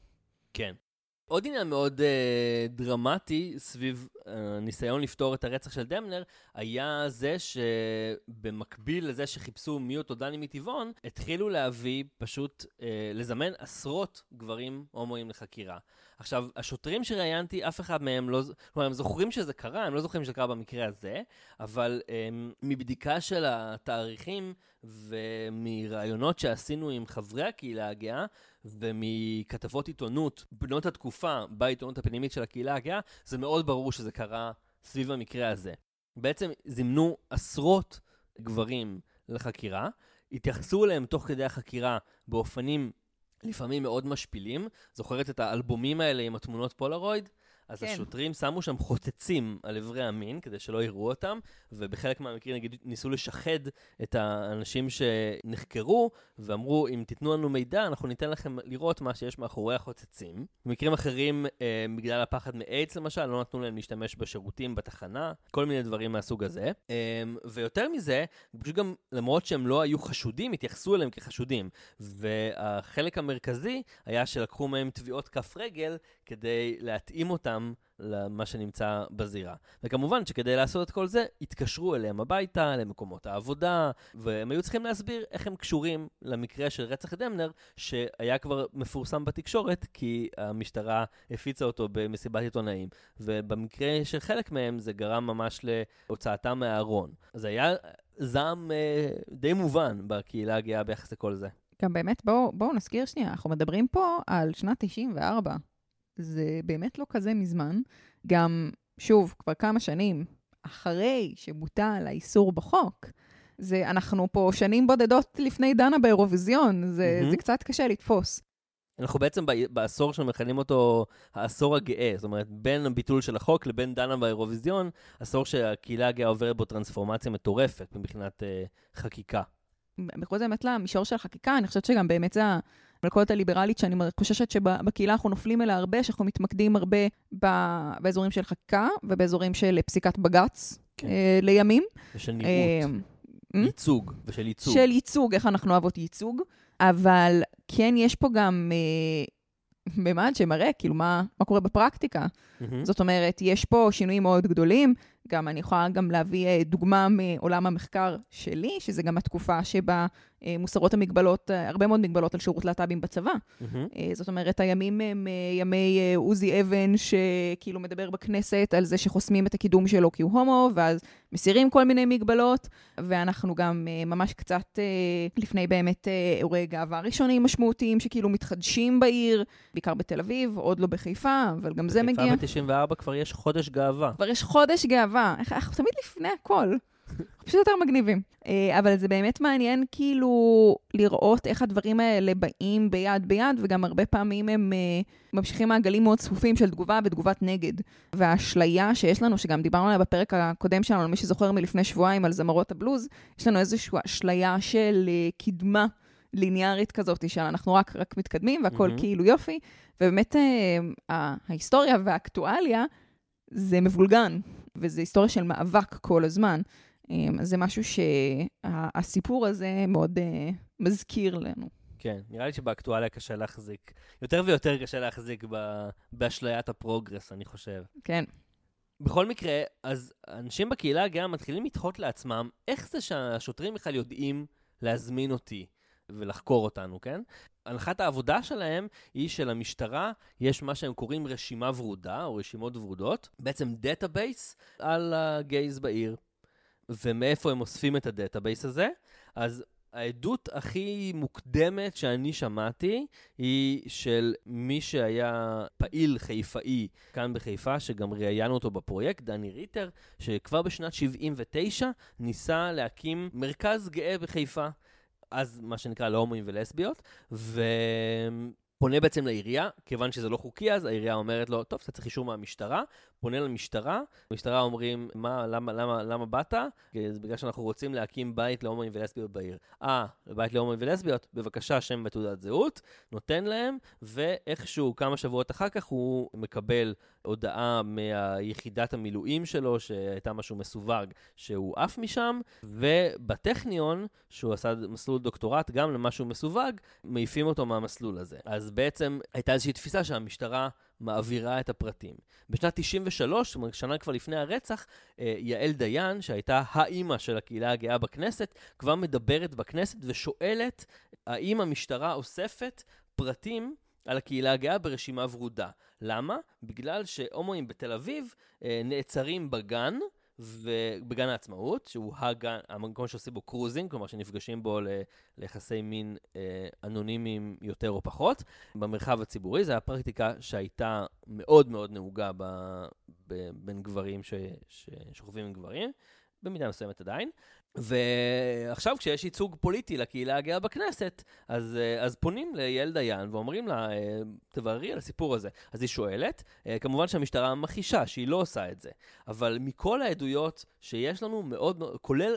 כן. עוד עניין מאוד אה, דרמטי סביב הניסיון לפתור את הרצח של דמלר, היה זה שבמקביל לזה שחיפשו מי אותו דני מטבעון, התחילו להביא פשוט, אה, לזמן עשרות גברים הומואים לחקירה. עכשיו, השוטרים שראיינתי, אף אחד מהם לא... כלומר, הם זוכרים שזה קרה, הם לא זוכרים שזה קרה במקרה הזה, אבל um, מבדיקה של התאריכים ומראיונות שעשינו עם חברי הקהילה הגאה, ומכתבות עיתונות, בנות התקופה בעיתונות הפנימית של הקהילה הגאה, זה מאוד ברור שזה קרה סביב המקרה הזה. בעצם זימנו עשרות גברים לחקירה, התייחסו אליהם תוך כדי החקירה באופנים לפעמים מאוד משפילים. זוכרת את האלבומים האלה עם התמונות פולרויד? אז כן. השוטרים שמו שם חוצצים על אברי המין כדי שלא יראו אותם, ובחלק מהמקרים נגיד ניסו לשחד את האנשים שנחקרו, ואמרו, אם תיתנו לנו מידע, אנחנו ניתן לכם לראות מה שיש מאחורי החוצצים. במקרים אחרים, אה, בגלל הפחד מאיידס למשל, לא נתנו להם להשתמש בשירותים בתחנה, כל מיני דברים מהסוג הזה. אה, ויותר מזה, פשוט גם, למרות שהם לא היו חשודים, התייחסו אליהם כחשודים. והחלק המרכזי היה שלקחו מהם טביעות כף רגל כדי להתאים אותם למה שנמצא בזירה. וכמובן שכדי לעשות את כל זה, התקשרו אליהם הביתה, למקומות העבודה, והם היו צריכים להסביר איך הם קשורים למקרה של רצח דמנר, שהיה כבר מפורסם בתקשורת, כי המשטרה הפיצה אותו במסיבת עיתונאים. ובמקרה של חלק מהם זה גרם ממש להוצאתם מהארון. אז היה זעם אה, די מובן בקהילה הגאה ביחס לכל זה. גם באמת, בואו בוא נזכיר שנייה, אנחנו מדברים פה על שנת 94. זה באמת לא כזה מזמן. גם, שוב, כבר כמה שנים אחרי שבוטל האיסור בחוק, זה, אנחנו פה שנים בודדות לפני דנה באירוויזיון, זה, מהמם. זה קצת קשה לתפוס. אנחנו בעצם ב- בעשור שמכנים אותו העשור הגאה, זאת אומרת, בין הביטול של החוק לבין דנה באירוויזיון, עשור שהקהילה הגאה עוברת בו טרנספורמציה מטורפת מבחינת אה, חקיקה. בכל זאת באמת למישור של החקיקה, אני חושבת שגם באמת זה המלכודת הליברלית שאני חוששת שבקהילה אנחנו נופלים אליה הרבה, שאנחנו מתמקדים הרבה באזורים של חקיקה ובאזורים של פסיקת בג"ץ כן. אה, לימים. ושל נראות, אה, ייצוג, ושל ייצוג. של ייצוג, איך אנחנו אוהבות ייצוג, אבל כן יש פה גם אה, ממד שמראה כאילו מה, מה קורה בפרקטיקה. מהמם. זאת אומרת, יש פה שינויים מאוד גדולים. גם אני יכולה גם להביא אה, דוגמה מעולם המחקר שלי, שזה גם התקופה שבה אה, מוסרות המגבלות, אה, הרבה מאוד מגבלות על שירות להט"בים בצבא. אה, זאת אומרת, הימים הם אה, ימי אה, עוזי אבן, שכאילו מדבר בכנסת על זה שחוסמים את הקידום שלו כי הוא הומו, ואז מסירים כל מיני מגבלות, ואנחנו גם אה, ממש קצת אה, לפני באמת אה, אירועי גאווה ראשונים משמעותיים, שכאילו מתחדשים בעיר, בעיקר בתל אביב, עוד לא בחיפה, אבל גם זה מגיע. בחיפה ב-94 כבר יש חודש גאווה. כבר יש חודש גאווה, אנחנו תמיד לפני הכל. פשוט יותר מגניבים. אה, אבל זה באמת מעניין כאילו לראות איך הדברים האלה באים ביד ביד, וגם הרבה פעמים הם אה, ממשיכים מעגלים מאוד צפופים של תגובה ותגובת נגד. והאשליה שיש לנו, שגם דיברנו עליה בפרק הקודם שלנו, למי שזוכר מלפני שבועיים על זמרות הבלוז, יש לנו איזושהי אשליה של אה, קדמה ליניארית כזאת, שאנחנו רק, רק מתקדמים והכל מהמם. כאילו יופי. ובאמת אה, ההיסטוריה והאקטואליה זה מבולגן, וזה היסטוריה של מאבק כל הזמן. אמ, אז זה משהו שהסיפור הזה מאוד אה, מזכיר לנו. כן, נראה לי שבאקטואליה קשה להחזיק. יותר ויותר קשה להחזיק ב- באשליית הפרוגרס, אני חושב. כן. בכל מקרה, אז אנשים בקהילה הגאה מתחילים לתהות לעצמם, איך זה שהשוטרים בכלל יודעים להזמין אותי ולחקור אותנו, כן? הנחת העבודה שלהם היא שלמשטרה יש מה שהם קוראים רשימה ורודה, או רשימות ורודות, בעצם database על ה gays בעיר. ומאיפה הם אוספים את ה database הזה? אז העדות הכי מוקדמת שאני שמעתי היא של מי שהיה פעיל חיפאי כאן בחיפה, שגם ראיינו אותו בפרויקט, דני ריטר, שכבר בשנת 79 ניסה להקים מרכז גאה בחיפה. אז מה שנקרא להומואים ולסביות, ופונה בעצם לעירייה, כיוון שזה לא חוקי אז, העירייה אומרת לו, טוב, אתה צריך אישור מהמשטרה, פונה למשטרה, המשטרה אומרים, מה, למה, למה, למה באת? זה בגלל שאנחנו רוצים להקים בית להומואים ולסביות בעיר. אה, בית להומואים ולסביות, בבקשה, שם ותעודת זהות, נותן להם, ואיכשהו כמה שבועות אחר כך הוא מקבל הודעה מהיחידת המילואים שלו, שהייתה משהו מסווג, שהוא עף משם, ובטכניון, שהוא עשה מסלול דוקטורט גם למשהו מסווג, מעיפים אותו מהמסלול הזה. אז בעצם הייתה איזושהי תפיסה שהמשטרה מעבירה את הפרטים. בשנת 93, זאת אומרת, שנה כבר לפני הרצח, אה, יעל דיין, שהייתה האימא של הקהילה הגאה בכנסת, כבר מדברת בכנסת ושואלת האם המשטרה אוספת פרטים על הקהילה הגאה ברשימה ורודה. למה? בגלל שהומואים בתל אביב אה, נעצרים בגן, ובגן העצמאות, שהוא הגן, המקום שעושים בו קרוזינג, כלומר שנפגשים בו ליחסי מין אה, אנונימיים יותר או פחות, במרחב הציבורי. זו הייתה פרקטיקה שהייתה מאוד מאוד נהוגה ב, ב, בין גברים ש, ש, שוכבים עם גברים, במידה מסוימת עדיין. ועכשיו כשיש ייצוג פוליטי לקהילה הגאה בכנסת, אז, אה, אז פונים ליעל דיין ואומרים לה, אה, תבררי על הסיפור הזה. אז היא שואלת, אה, כמובן שהמשטרה מכחישה שהיא לא עושה את זה, אבל מכל העדויות שיש לנו, מאוד, כולל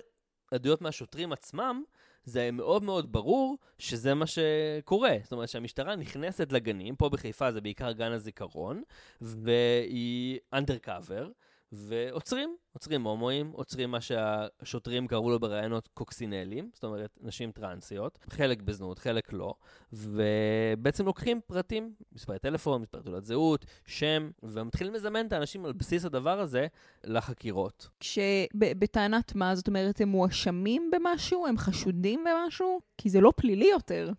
עדויות מהשוטרים עצמם, זה מאוד מאוד ברור שזה מה שקורה. זאת אומרת שהמשטרה נכנסת לגנים, פה בחיפה זה בעיקר גן הזיכרון, והיא undercover, ועוצרים, עוצרים הומואים, עוצרים מה שהשוטרים קראו לו בראיונות קוקסינלים, זאת אומרת נשים טרנסיות, חלק בזנות, חלק לא, ובעצם לוקחים פרטים, מספרי טלפון, מספרי תעודת זהות, שם, ומתחילים לזמן את האנשים על בסיס הדבר הזה לחקירות. כשבטענת מה, זאת אומרת, הם מואשמים במשהו? הם חשודים במשהו? כי זה לא פלילי יותר.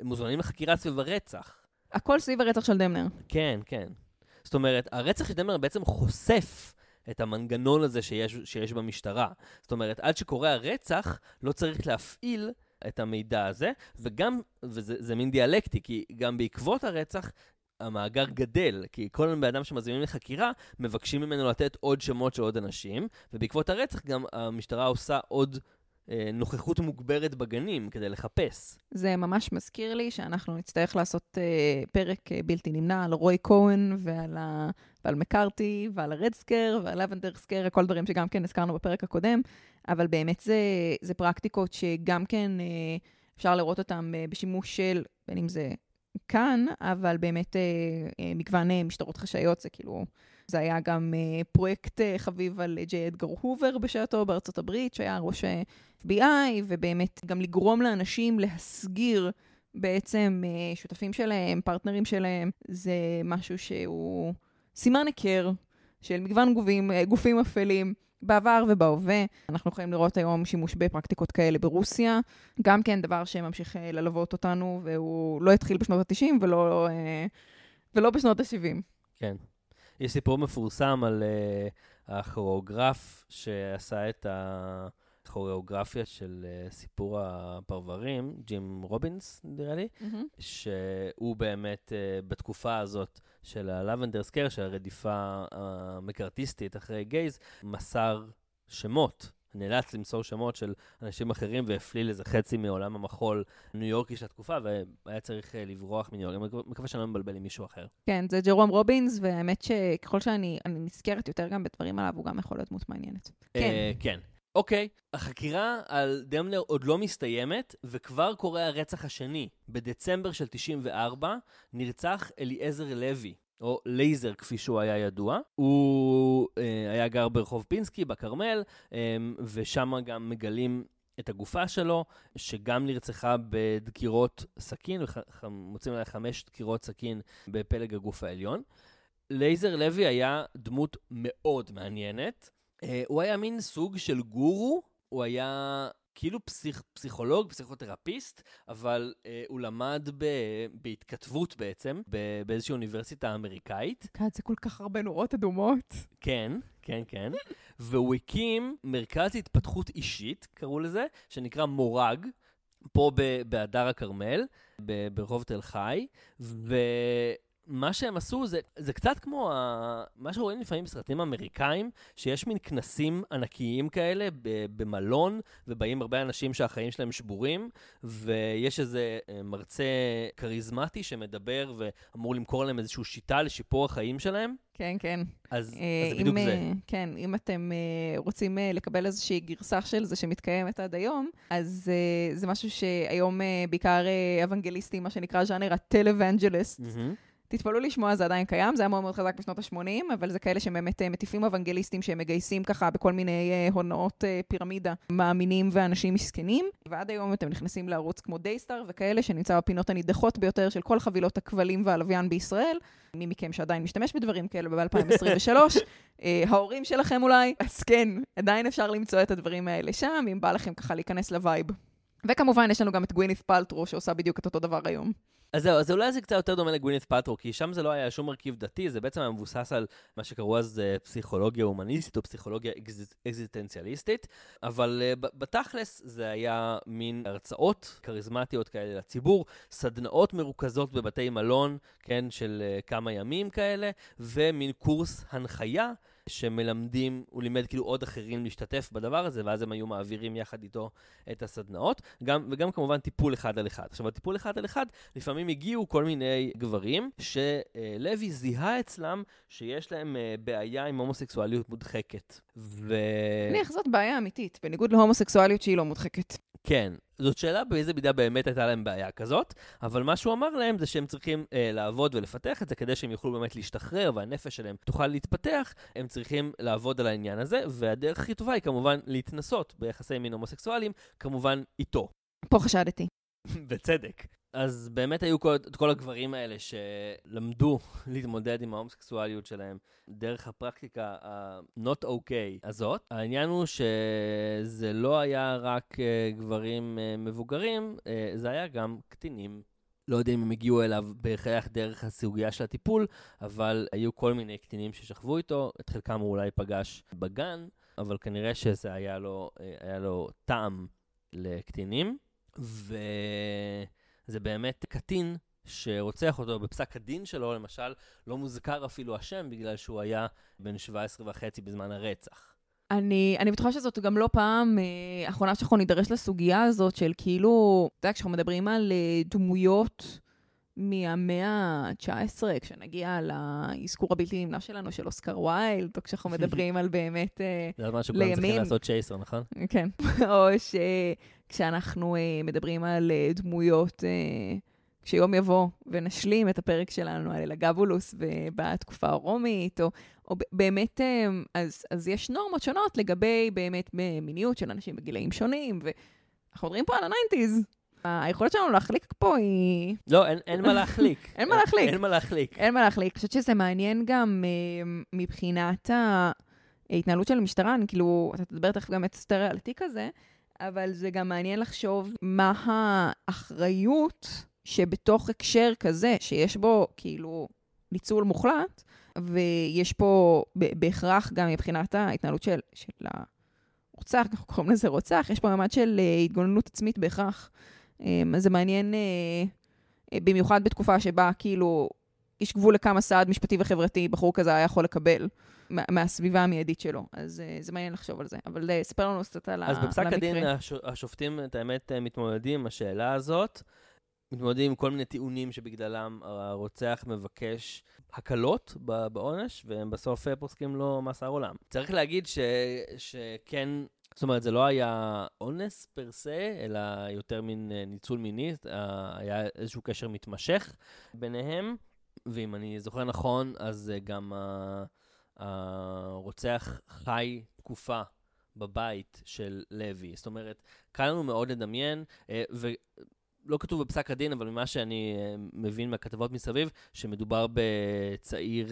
הם מוזמנים לחקירה סביב הרצח. הכל סביב הרצח של דמנר. כן, כן. זאת אומרת, הרצח של דנמר בעצם חושף את המנגנון הזה שיש, שיש במשטרה. זאת אומרת, עד שקורה הרצח, לא צריך להפעיל את המידע הזה, וגם, וזה זה מין דיאלקטי, כי גם בעקבות הרצח, המאגר גדל, כי כל בן אדם שמזמינים לחקירה, מבקשים ממנו לתת עוד שמות של עוד אנשים, ובעקבות הרצח גם המשטרה עושה עוד אה, נוכחות מוגברת בגנים כדי לחפש. זה ממש מזכיר לי שאנחנו נצטרך לעשות אה, פרק אה, בלתי נמנע על רוי כהן ועל. ועל מקארתי ועל הרד סקר ועל לבנדר סקר, כל דברים שגם כן הזכרנו בפרק הקודם, אבל באמת זה, זה פרקטיקות שגם כן אה, אפשר לראות אותן אה, בשימוש של, בין אם זה כאן, אבל באמת אה, מגוון משטרות חשאיות, זה כאילו... זה היה גם uh, פרויקט uh, חביב על ג'יי אדגר הובר בשעתו בארצות הברית, שהיה ראש FBI, ובאמת גם לגרום לאנשים להסגיר בעצם uh, שותפים שלהם, פרטנרים שלהם, זה משהו שהוא סימן היכר של מגוון גופים, גופים אפלים. בעבר ובהווה. אנחנו יכולים לראות היום שימוש בפרקטיקות כאלה ברוסיה. גם כן דבר שממשיך ללוות אותנו, והוא לא התחיל בשנות ה-90 ולא, ולא בשנות ה-70. כן. יש סיפור מפורסם על uh, הכוריאוגרף שעשה את הכוריאוגרפיה של uh, סיפור הפרברים, ג'ים רובינס, נראה לי, mm-hmm. שהוא באמת uh, בתקופה הזאת של הלבנדר סקר, של הרדיפה המקארתיסטית אחרי גייז, מסר שמות נאלץ למסור שמות של אנשים אחרים והפליל איזה חצי מעולם המחול ניו יורקי של התקופה, והיה צריך אה, לברוח מניו יורק. אני מקווה שאני לא מבלבל עם מישהו אחר. כן, זה ג'רום רובינס, והאמת שככל שאני נזכרת יותר גם בדברים עליו, הוא גם יכול להיות דמות מעניינת. אה, כן. כן. אוקיי, החקירה על דמנר עוד לא מסתיימת, וכבר קורה הרצח השני. בדצמבר של 94 נרצח אליעזר לוי, או לייזר כפי שהוא היה ידוע. הוא אה, היה גר ברחוב פינסקי בכרמל, אה, ושם גם מגלים את הגופה שלו, שגם נרצחה בדקירות סכין, מוצאים עליה חמש דקירות סכין בפלג הגוף העליון. לייזר לוי היה דמות מאוד מעניינת. אה, הוא היה מין סוג של גורו, הוא היה כאילו פסיכ, פסיכולוג, פסיכותרפיסט, אבל אה, הוא למד ב, בהתכתבות בעצם, ב, באיזושהי אוניברסיטה אמריקאית. כן, זה כל כך הרבה נורות אדומות. כן, כן, כן. והוא הקים מרכז התפתחות אישית, קראו לזה, שנקרא מורג. פה בהדר הכרמל, ברחוב תל חי, ו... מה שהם עשו זה, זה קצת כמו ה... מה שרואים לפעמים בסרטים אמריקאים, שיש מין כנסים ענקיים כאלה במלון, ובאים הרבה אנשים שהחיים שלהם שבורים, ויש איזה אה, מרצה כריזמטי שמדבר ואמור למכור להם איזושהי שיטה לשיפור החיים שלהם. כן, כן. אז, אה, אז זה בדיוק זה. אה, כן, אם אתם אה, רוצים אה, לקבל איזושהי גרסה של זה שמתקיימת עד היום, אז אה, זה משהו שהיום אה, בעיקר אה, אוונגליסטים, מה שנקרא ז'אנר הטל-אוונג'ליסט. Mm-hmm. תתפלאו לשמוע, זה עדיין קיים, זה היה מאוד מאוד חזק בשנות ה-80, אבל זה כאלה שבאמת אה, מטיפים אוונגליסטים שהם מגייסים ככה בכל מיני אה, הונאות אה, פירמידה, מאמינים ואנשים מסכנים. ועד היום אתם נכנסים לערוץ כמו דייסטאר וכאלה, שנמצא בפינות הנידחות ביותר של כל חבילות הכבלים והלוויין בישראל. מי מכם שעדיין משתמש בדברים כאלה ב-2023, ההורים שלכם אולי, אז כן, עדיין אפשר למצוא את הדברים האלה שם, אם בא לכם ככה להיכנס ל vibe. וכמובן, יש לנו גם את גווינת' פאלטרו, שעושה בדיוק את אותו דבר היום. אז זהו, אז אולי זה קצת יותר דומה לגווינת' פאלטרו, כי שם זה לא היה שום מרכיב דתי, זה בעצם היה מבוסס על מה שקראו אז אה, פסיכולוגיה הומניסטית או פסיכולוגיה אקזיסטנציאליסטית, אבל אה, בתכלס זה היה מין הרצאות כריזמטיות כאלה לציבור, סדנאות מרוכזות בבתי מלון, כן, של אה, כמה ימים כאלה, ומין קורס הנחיה. שמלמדים, הוא לימד כאילו עוד אחרים להשתתף בדבר הזה, ואז הם היו מעבירים יחד איתו את הסדנאות, גם, וגם כמובן טיפול אחד על אחד. עכשיו, הטיפול אחד על אחד, לפעמים הגיעו כל מיני גברים שלוי זיהה אצלם שיש להם אה, בעיה עם הומוסקסואליות מודחקת. ו... נניח זאת בעיה אמיתית, בניגוד להומוסקסואליות שהיא לא מודחקת. כן, זאת שאלה באיזה מידה באמת הייתה להם בעיה כזאת, אבל מה שהוא אמר להם זה שהם צריכים אה, לעבוד ולפתח את זה כדי שהם יוכלו באמת להשתחרר והנפש שלהם תוכל להתפתח, הם צריכים לעבוד על העניין הזה, והדרך הכי טובה היא כמובן להתנסות ביחסי מין הומוסקסואליים, כמובן איתו. פה חשדתי. בצדק. אז באמת היו כל, כל הגברים האלה שלמדו להתמודד עם ההומוסקסואליות שלהם דרך הפרקטיקה ה-not okay הזאת. העניין הוא שזה לא היה רק uh, גברים uh, מבוגרים, uh, זה היה גם קטינים. לא יודע אם הם הגיעו אליו בהכרח דרך הסוגיה של הטיפול, אבל היו כל מיני קטינים ששכבו איתו, את חלקם הוא אולי פגש בגן, אבל כנראה שזה היה לו, היה לו טעם לקטינים. ו... זה באמת קטין שרוצח אותו בפסק הדין שלו, למשל, לא מוזכר אפילו השם בגלל שהוא היה בן 17 וחצי בזמן הרצח. אני, אני בטוחה שזאת גם לא פעם אה, אחרונה שאנחנו נידרש לסוגיה הזאת של כאילו, אתה יודע, כשאנחנו מדברים על אה, דמויות מהמאה ה-19, כשנגיע לאזכור הבלתי נמנע שלנו של אוסקר ויילד, או כשאנחנו מדברים על באמת אה, זה מה שכולם צריכים לימים. לעשות צ'ייסר, נכון? כן. או שכשאנחנו אה, מדברים על אה, דמויות, כשיום יבוא ונשלים את הפרק שלנו על אלגבלוס בתקופה הרומית, או, או באמת, אז, אז יש נורמות שונות לגבי באמת מיניות של אנשים בגילאים שונים, ואנחנו מדברים פה על ה nineties. היכולת שלנו להחליק פה היא... לא, אין- אין מה להחליק. אין מה להחליק. אין מה להחליק. אין מה להחליק. אני חושבת שזה מעניין גם אה, מבחינת ההתנהלות של המשטרה, אני כאילו, אתה תדבר תכף גם את אסתר על התיק הזה, אבל זה גם מעניין לחשוב מה האחריות שבתוך הקשר כזה, שיש בו כאילו ניצול מוחלט, ויש פה בהכרח גם מבחינת ההתנהלות של, של הרוצח, אנחנו קוראים לזה רוצח, יש פה ממד של אה, התגוננות עצמית בהכרח. אז זה מעניין אה, אה, במיוחד בתקופה שבה כאילו יש גבול לכמה סעד משפטי וחברתי בחור כזה היה יכול לקבל מה- מהסביבה המיידית שלו. אז uh, זה מעניין לחשוב על זה. אבל uh, ספר לנו קצת על, ה- אז בפסק הדין המקרה. הש- השופטים, את האמת, מתמודדים עם השאלה הזאת. מתמודדים עם כל מיני טיעונים שבגללם הרוצח מבקש הקלות בעונש, והם בסוף פוסקים לו מאסר עולם. צריך להגיד ש, שכן, זאת אומרת, זה לא היה אונס פר סה, אלא יותר מין אה, ניצול מיני, אה, היה איזשהו קשר מתמשך ביניהם, ואם אני זוכר נכון, אז אה, גם הרוצח חי תקופה בבית של לוי. זאת אומרת, קל לנו מאוד לדמיין, אה, ולא כתוב בפסק הדין, אבל ממה שאני מבין מהכתבות מסביב, שמדובר בצעיר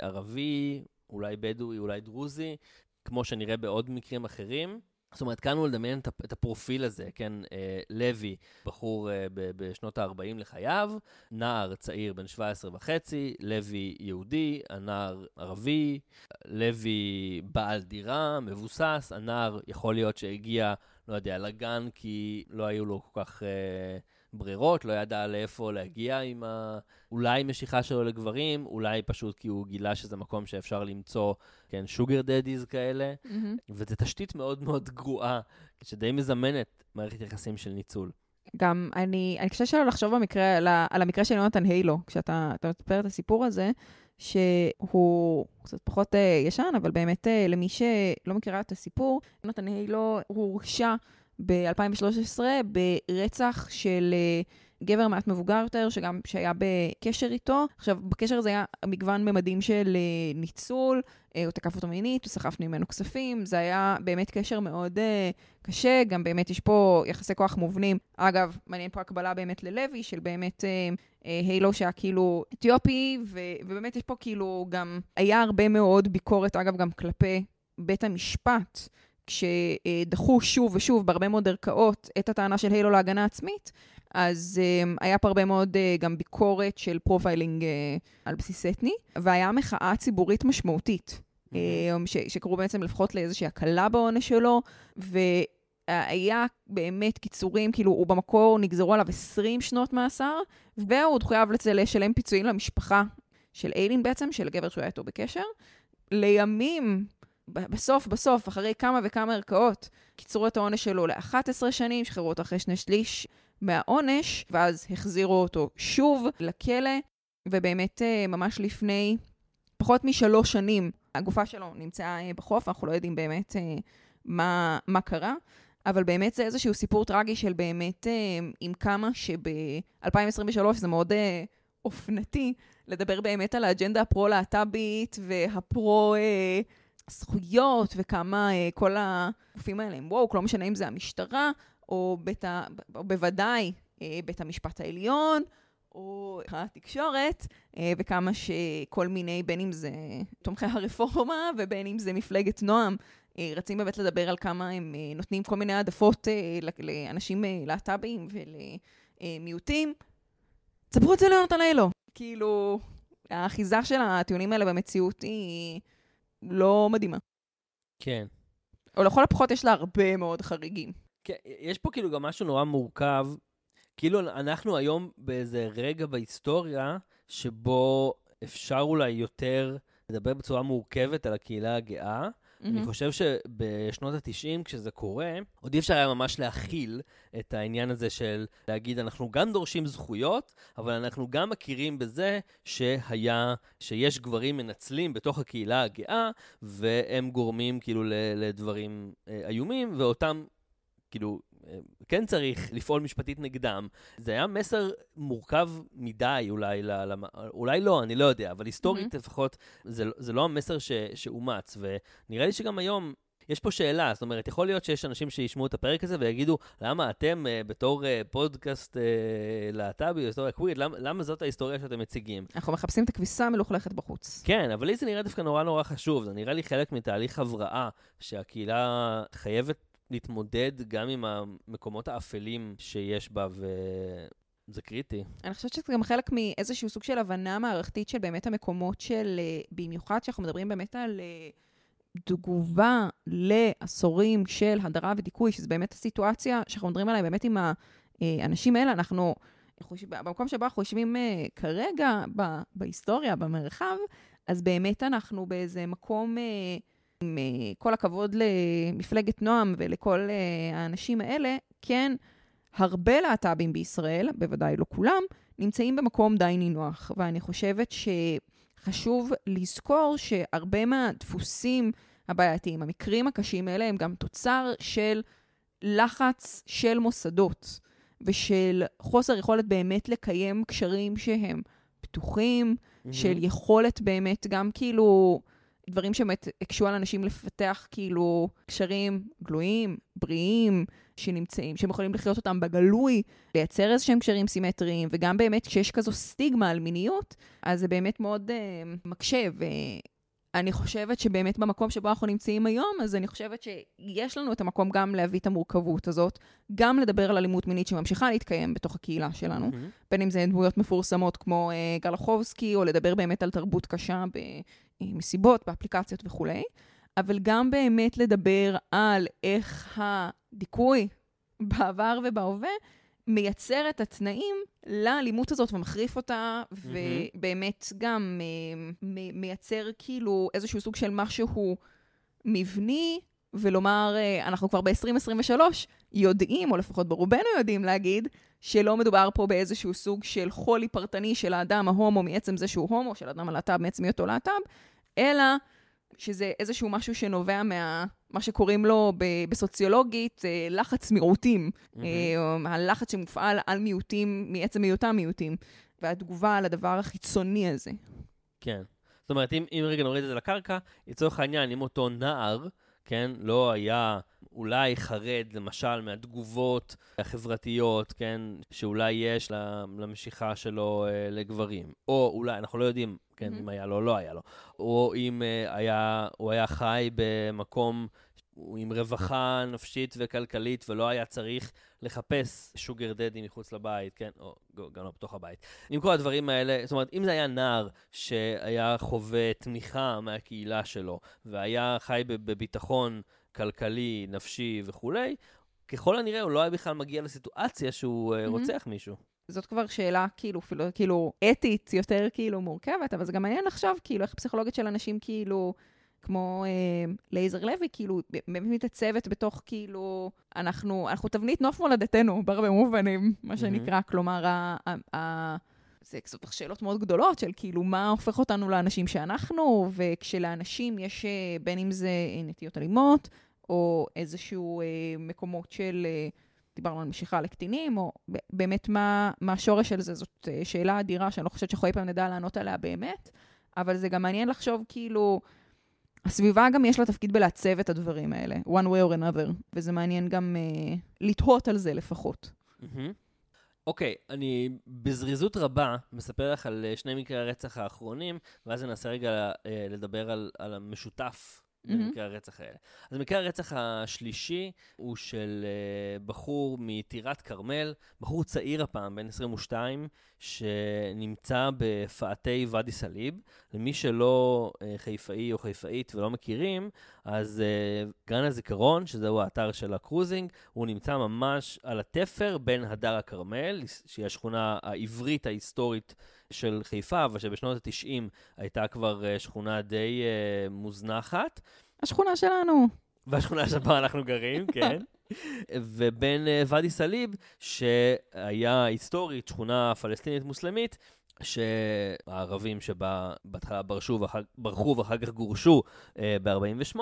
ערבי, אולי בדואי, אולי דרוזי, כמו שנראה בעוד מקרים אחרים. זאת אומרת, קל לנו לדמיין את הפ- את הפרופיל הזה, כן? אה, לוי, בחור אה, בשנות ה-40 לחייו, נער צעיר בן 17 וחצי, לוי יהודי, הנער ערבי, לוי בעל דירה, מבוסס, הנער יכול להיות שהגיע, לא יודע, לגן כי לא היו לו כל כך אה, ברירות, לא ידע לאיפה להגיע עם ה... אולי משיכה שלו לגברים, אולי פשוט כי הוא גילה שזה מקום שאפשר למצוא, כן, שוגר דדיז כאלה, מהמם. וזו תשתית מאוד מאוד גרועה, שדי מזמנת מערכת יחסים של ניצול. גם אני, אני קשה שלא לחשוב במקרה, על, המקרה של יונתן היילו, כשאתה אתה מספר את הסיפור הזה, שהוא קצת פחות uh, ישן, אבל באמת uh, למי שלא מכירה את הסיפור, יונתן היילו הורשע ב-2013 ברצח של uh, גבר מעט מבוגר יותר, שגם שהיה בקשר איתו. עכשיו, בקשר הזה היה מגוון ממדים של uh, ניצול, uh, הוא תקף אותו מינית, הוא סחף ממנו כספים, זה היה באמת קשר מאוד uh, קשה, גם באמת יש פה יחסי כוח מובנים. אגב, מעניין פה הקבלה באמת ללוי, של באמת אה, אה, הילו שהיה כאילו אתיופי, ו- ובאמת יש פה כאילו גם, היה הרבה מאוד ביקורת, אגב, גם כלפי בית המשפט, כשדחו שוב ושוב בהרבה מאוד ערכאות את הטענה של הילו להגנה עצמית, אז אה, היה פה הרבה מאוד אה, גם ביקורת של profiling אה, על בסיס אתני, והיה מחאה ציבורית משמעותית. אה, ש- שקראו בעצם לפחות לאיזושהי הקלה בעונש שלו, והיה באמת קיצורים, כאילו הוא במקור נגזרו עליו 20 שנות מאסר, והוא עוד חייב לשלם פיצויים למשפחה של איילין בעצם, של הגבר שהוא היה איתו בקשר. לימים, בסוף, בסוף, אחרי כמה וכמה ערכאות, קיצרו את העונש שלו ל-11 שנים, שחררו אותו אחרי שני שליש מהעונש, ואז החזירו אותו שוב לכלא, ובאמת אה, ממש לפני פחות משלוש שנים הגופה שלו נמצאה אה, בחוף, אנחנו לא יודעים באמת אה, מה, מה קרה, אבל באמת זה איזשהו סיפור טרגי של באמת עם כמה שב-2023 זה מאוד אופנתי לדבר באמת על האג'נדה הפרו-להט"בית והפרו... אה, זכויות וכמה אה, כל הגופים האלה הם וואו, לא משנה אם זה המשטרה או, בית ה... או בוודאי אה, בית המשפט העליון או התקשורת, אה, וכמה שכל מיני, בין אם זה תומכי הרפורמה ובין אם זה מפלגת נועם, אה, רצים באמת לדבר על כמה הם אה, נותנים כל מיני העדפות אה, לאנשים אה, להט"בים ולמיעוטים. תספרו את זה ליונתן אילו. כאילו, האחיזה של הטיעונים האלה במציאות היא לא מדהימה. כן. או לכל הפחות יש לה הרבה מאוד חריגים. כן, יש פה כאילו גם משהו נורא מורכב. כאילו אנחנו היום באיזה רגע בהיסטוריה שבו אפשר אולי יותר לדבר בצורה מורכבת על הקהילה הגאה, אני חושב שבשנות ה-90, כשזה קורה, עוד אי אפשר היה ממש להכיל את העניין הזה של להגיד, אנחנו גם דורשים זכויות, אבל אנחנו גם מכירים בזה שהיה, שיש גברים מנצלים בתוך הקהילה הגאה, והם גורמים כאילו לדברים אה, איומים, ואותם, כאילו, כן צריך לפעול משפטית נגדם. זה היה מסר מורכב מדי אולי, ל, אולי לא, אני לא יודע, אבל היסטורית mm-hmm. לפחות, זה, זה לא המסר ש, שאומץ. ונראה לי שגם היום יש פה שאלה, זאת אומרת, יכול להיות שיש אנשים שישמעו את הפרק הזה ויגידו, למה אתם uh, בתור uh, פודקאסט uh, להט"בי, היסטוריה קווירית, למה, למה זאת ההיסטוריה שאתם מציגים? אנחנו מחפשים את הכביסה המלוכלכת בחוץ. כן, אבל לי זה נראה דווקא נורא נורא חשוב, זה נראה לי חלק מתהליך הבראה שהקהילה חייבת להתמודד גם עם המקומות האפלים שיש בה, וזה קריטי. אני חושבת שזה גם חלק מאיזשהו סוג של הבנה מערכתית של באמת המקומות של, אה, במיוחד שאנחנו מדברים באמת על אה, תגובה לעשורים של הדרה ודיכוי, שזה באמת הסיטואציה שאנחנו מדברים עליה באמת עם האנשים האלה, אנחנו... במקום שבו אנחנו יושבים כרגע, בהיסטוריה, במרחב, אז באמת אנחנו באיזה מקום עם כל הכבוד למפלגת נועם ולכל אה, האנשים האלה, כן, הרבה להט"בים בישראל, בוודאי לא כולם, נמצאים במקום די נינוח. ואני חושבת שחשוב לזכור שהרבה מהדפוסים הבעייתיים, המקרים הקשים האלה, הם גם תוצר של לחץ של מוסדות ושל חוסר יכולת באמת לקיים קשרים שהם פתוחים, mm-hmm. של יכולת באמת גם כאילו... דברים שבאמת הקשו על אנשים לפתח כאילו קשרים גלויים, בריאים, שנמצאים, שהם יכולים לחיות אותם בגלוי, לייצר איזה שהם קשרים סימטריים, וגם באמת כשיש כזו סטיגמה על מיניות, אז זה באמת מאוד uh, מקשה. ואני חושבת שבאמת במקום שבו אנחנו נמצאים היום, אז אני חושבת שיש לנו את המקום גם להביא את המורכבות הזאת, גם לדבר על אלימות מינית שממשיכה להתקיים בתוך הקהילה שלנו, mm-hmm. בין אם זה דמויות מפורסמות כמו uh, גלחובסקי, או לדבר באמת על תרבות קשה ב... מסיבות, באפליקציות וכולי, אבל גם באמת לדבר על איך הדיכוי בעבר ובהווה מייצר את התנאים לאלימות הזאת ומחריף אותה, mm-hmm. ובאמת גם uh, מייצר כאילו איזשהו סוג של משהו מבני, ולומר, uh, אנחנו כבר ב-2023 יודעים, או לפחות ברובנו יודעים להגיד, שלא מדובר פה באיזשהו סוג של חולי פרטני של האדם ההומו מעצם זה שהוא הומו, של האדם הלהט"ב מעצם היותו להט"ב, אלא שזה איזשהו משהו שנובע מה... מה שקוראים לו בסוציולוגית אה, לחץ מיעוטים, mm-hmm. הלחץ שמופעל על מיעוטים מעצם היותם מיעוטים, והתגובה על הדבר החיצוני הזה. כן. זאת אומרת, אם, אם רגע נוריד את זה לקרקע, לצורך העניין, אם אותו נער, כן, לא היה אולי חרד, למשל, מהתגובות החברתיות, כן, שאולי יש למשיכה שלו אה, לגברים. או אולי, אנחנו לא יודעים, כן, mm-hmm. אם היה לו או לא היה לו. או אם אה, היה, הוא היה חי במקום עם רווחה נפשית וכלכלית, ולא היה צריך לחפש שוגר דדי מחוץ לבית, כן, או גם לא בתוך הבית. עם כל הדברים האלה, זאת אומרת, אם זה היה נער שהיה חווה תמיכה מהקהילה שלו, והיה חי בביטחון כלכלי, נפשי וכולי, ככל הנראה הוא לא היה בכלל מגיע לסיטואציה שהוא mm-hmm. רוצח מישהו. זאת כבר שאלה כאילו, אפילו, כאילו אתית יותר כאילו מורכבת, אבל זה גם מעניין לחשוב כאילו איך פסיכולוגית של אנשים כאילו, כמו אה, לייזר לוי, כאילו באמת מתעצבת בתוך כאילו, אנחנו, אנחנו תבנית נוף מולדתנו בהרבה מובנים, מה שנקרא, mm-hmm. כלומר, ה, ה, ה, זה קצת שאלות מאוד גדולות של כאילו מה הופך אותנו לאנשים שאנחנו, וכשלאנשים יש אה, בין אם זה נטיות אלימות, או איזשהו אה, מקומות של, אה, דיברנו על משיכה לקטינים, או באמת מה, מה השורש של זה, זאת אה, שאלה אדירה שאני לא חושבת שאנחנו אי פעם נדע לענות עליה באמת, אבל זה גם מעניין לחשוב כאילו, הסביבה גם יש לה תפקיד בלעצב את הדברים האלה, one way or another, וזה מעניין גם אה, לתהות על זה לפחות. אוקיי, okay, אני בזריזות רבה מספר לך על שני מקרי הרצח האחרונים, ואז ננסה רגע לדבר על, על המשותף במקרה הרצח האלה. אז מקרה הרצח השלישי הוא של uh, בחור מטירת כרמל, בחור צעיר הפעם, בן 22, שנמצא בפאתי ואדי סאליב. למי שלא uh, חיפאי או חיפאית ולא מכירים, אז uh, גן הזיכרון, שזהו האתר של הקרוזינג, הוא נמצא ממש על התפר בין הדר הכרמל, שהיא השכונה העברית ההיסטורית של חיפה, אבל שבשנות ה-90 הייתה כבר שכונה די uh, מוזנחת. השכונה שלנו. בשכונה שבה אנחנו גרים, כן. ובין אה, ואדי סאליב, שהיה היסטורית שכונה פלסטינית מוסלמית, שהערבים שבה בהתחלה ברשו ואחר, ברחו ואחר כך גורשו אה, ב-48,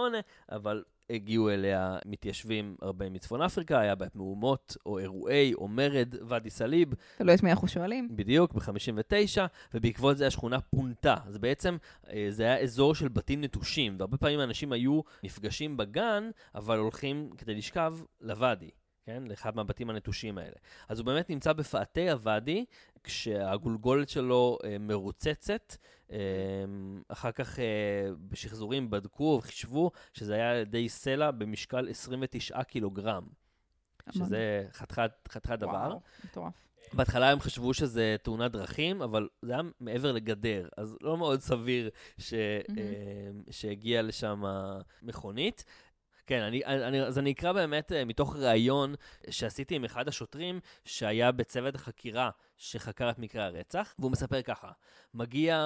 אבל הגיעו אליה מתיישבים הרבה מצפון אפריקה, היה בהם מהומות או אירועי או מרד ואדי סאליב. תלוי את מי אנחנו שואלים. בדיוק, ב-59, ובעקבות זה השכונה פונתה. אז בעצם אה, זה היה אזור של בתים נטושים, והרבה פעמים אנשים היו נפגשים בגן, אבל הולכים כדי לשכב לוואדי. כן? לאחד מהבתים הנטושים האלה. אז הוא באמת נמצא בפאתי הוואדי, כשהגולגולת שלו אה, מרוצצת. אה, אחר כך אה, בשחזורים בדקו וחישבו שזה היה על ידי סלע במשקל 29 קילוגרם. שזה חתיכת דבר. וואו, מטורף. בהתחלה הם חשבו שזה תאונת דרכים, אבל זה היה מעבר לגדר, אז לא מאוד סביר ש... mm-hmm. שהגיעה לשם מכונית. כן, אני, אני, אז אני אקרא באמת uh, מתוך ראיון שעשיתי עם אחד השוטרים שהיה בצוות החקירה שחקר את מקרה הרצח, והוא מספר ככה, מגיע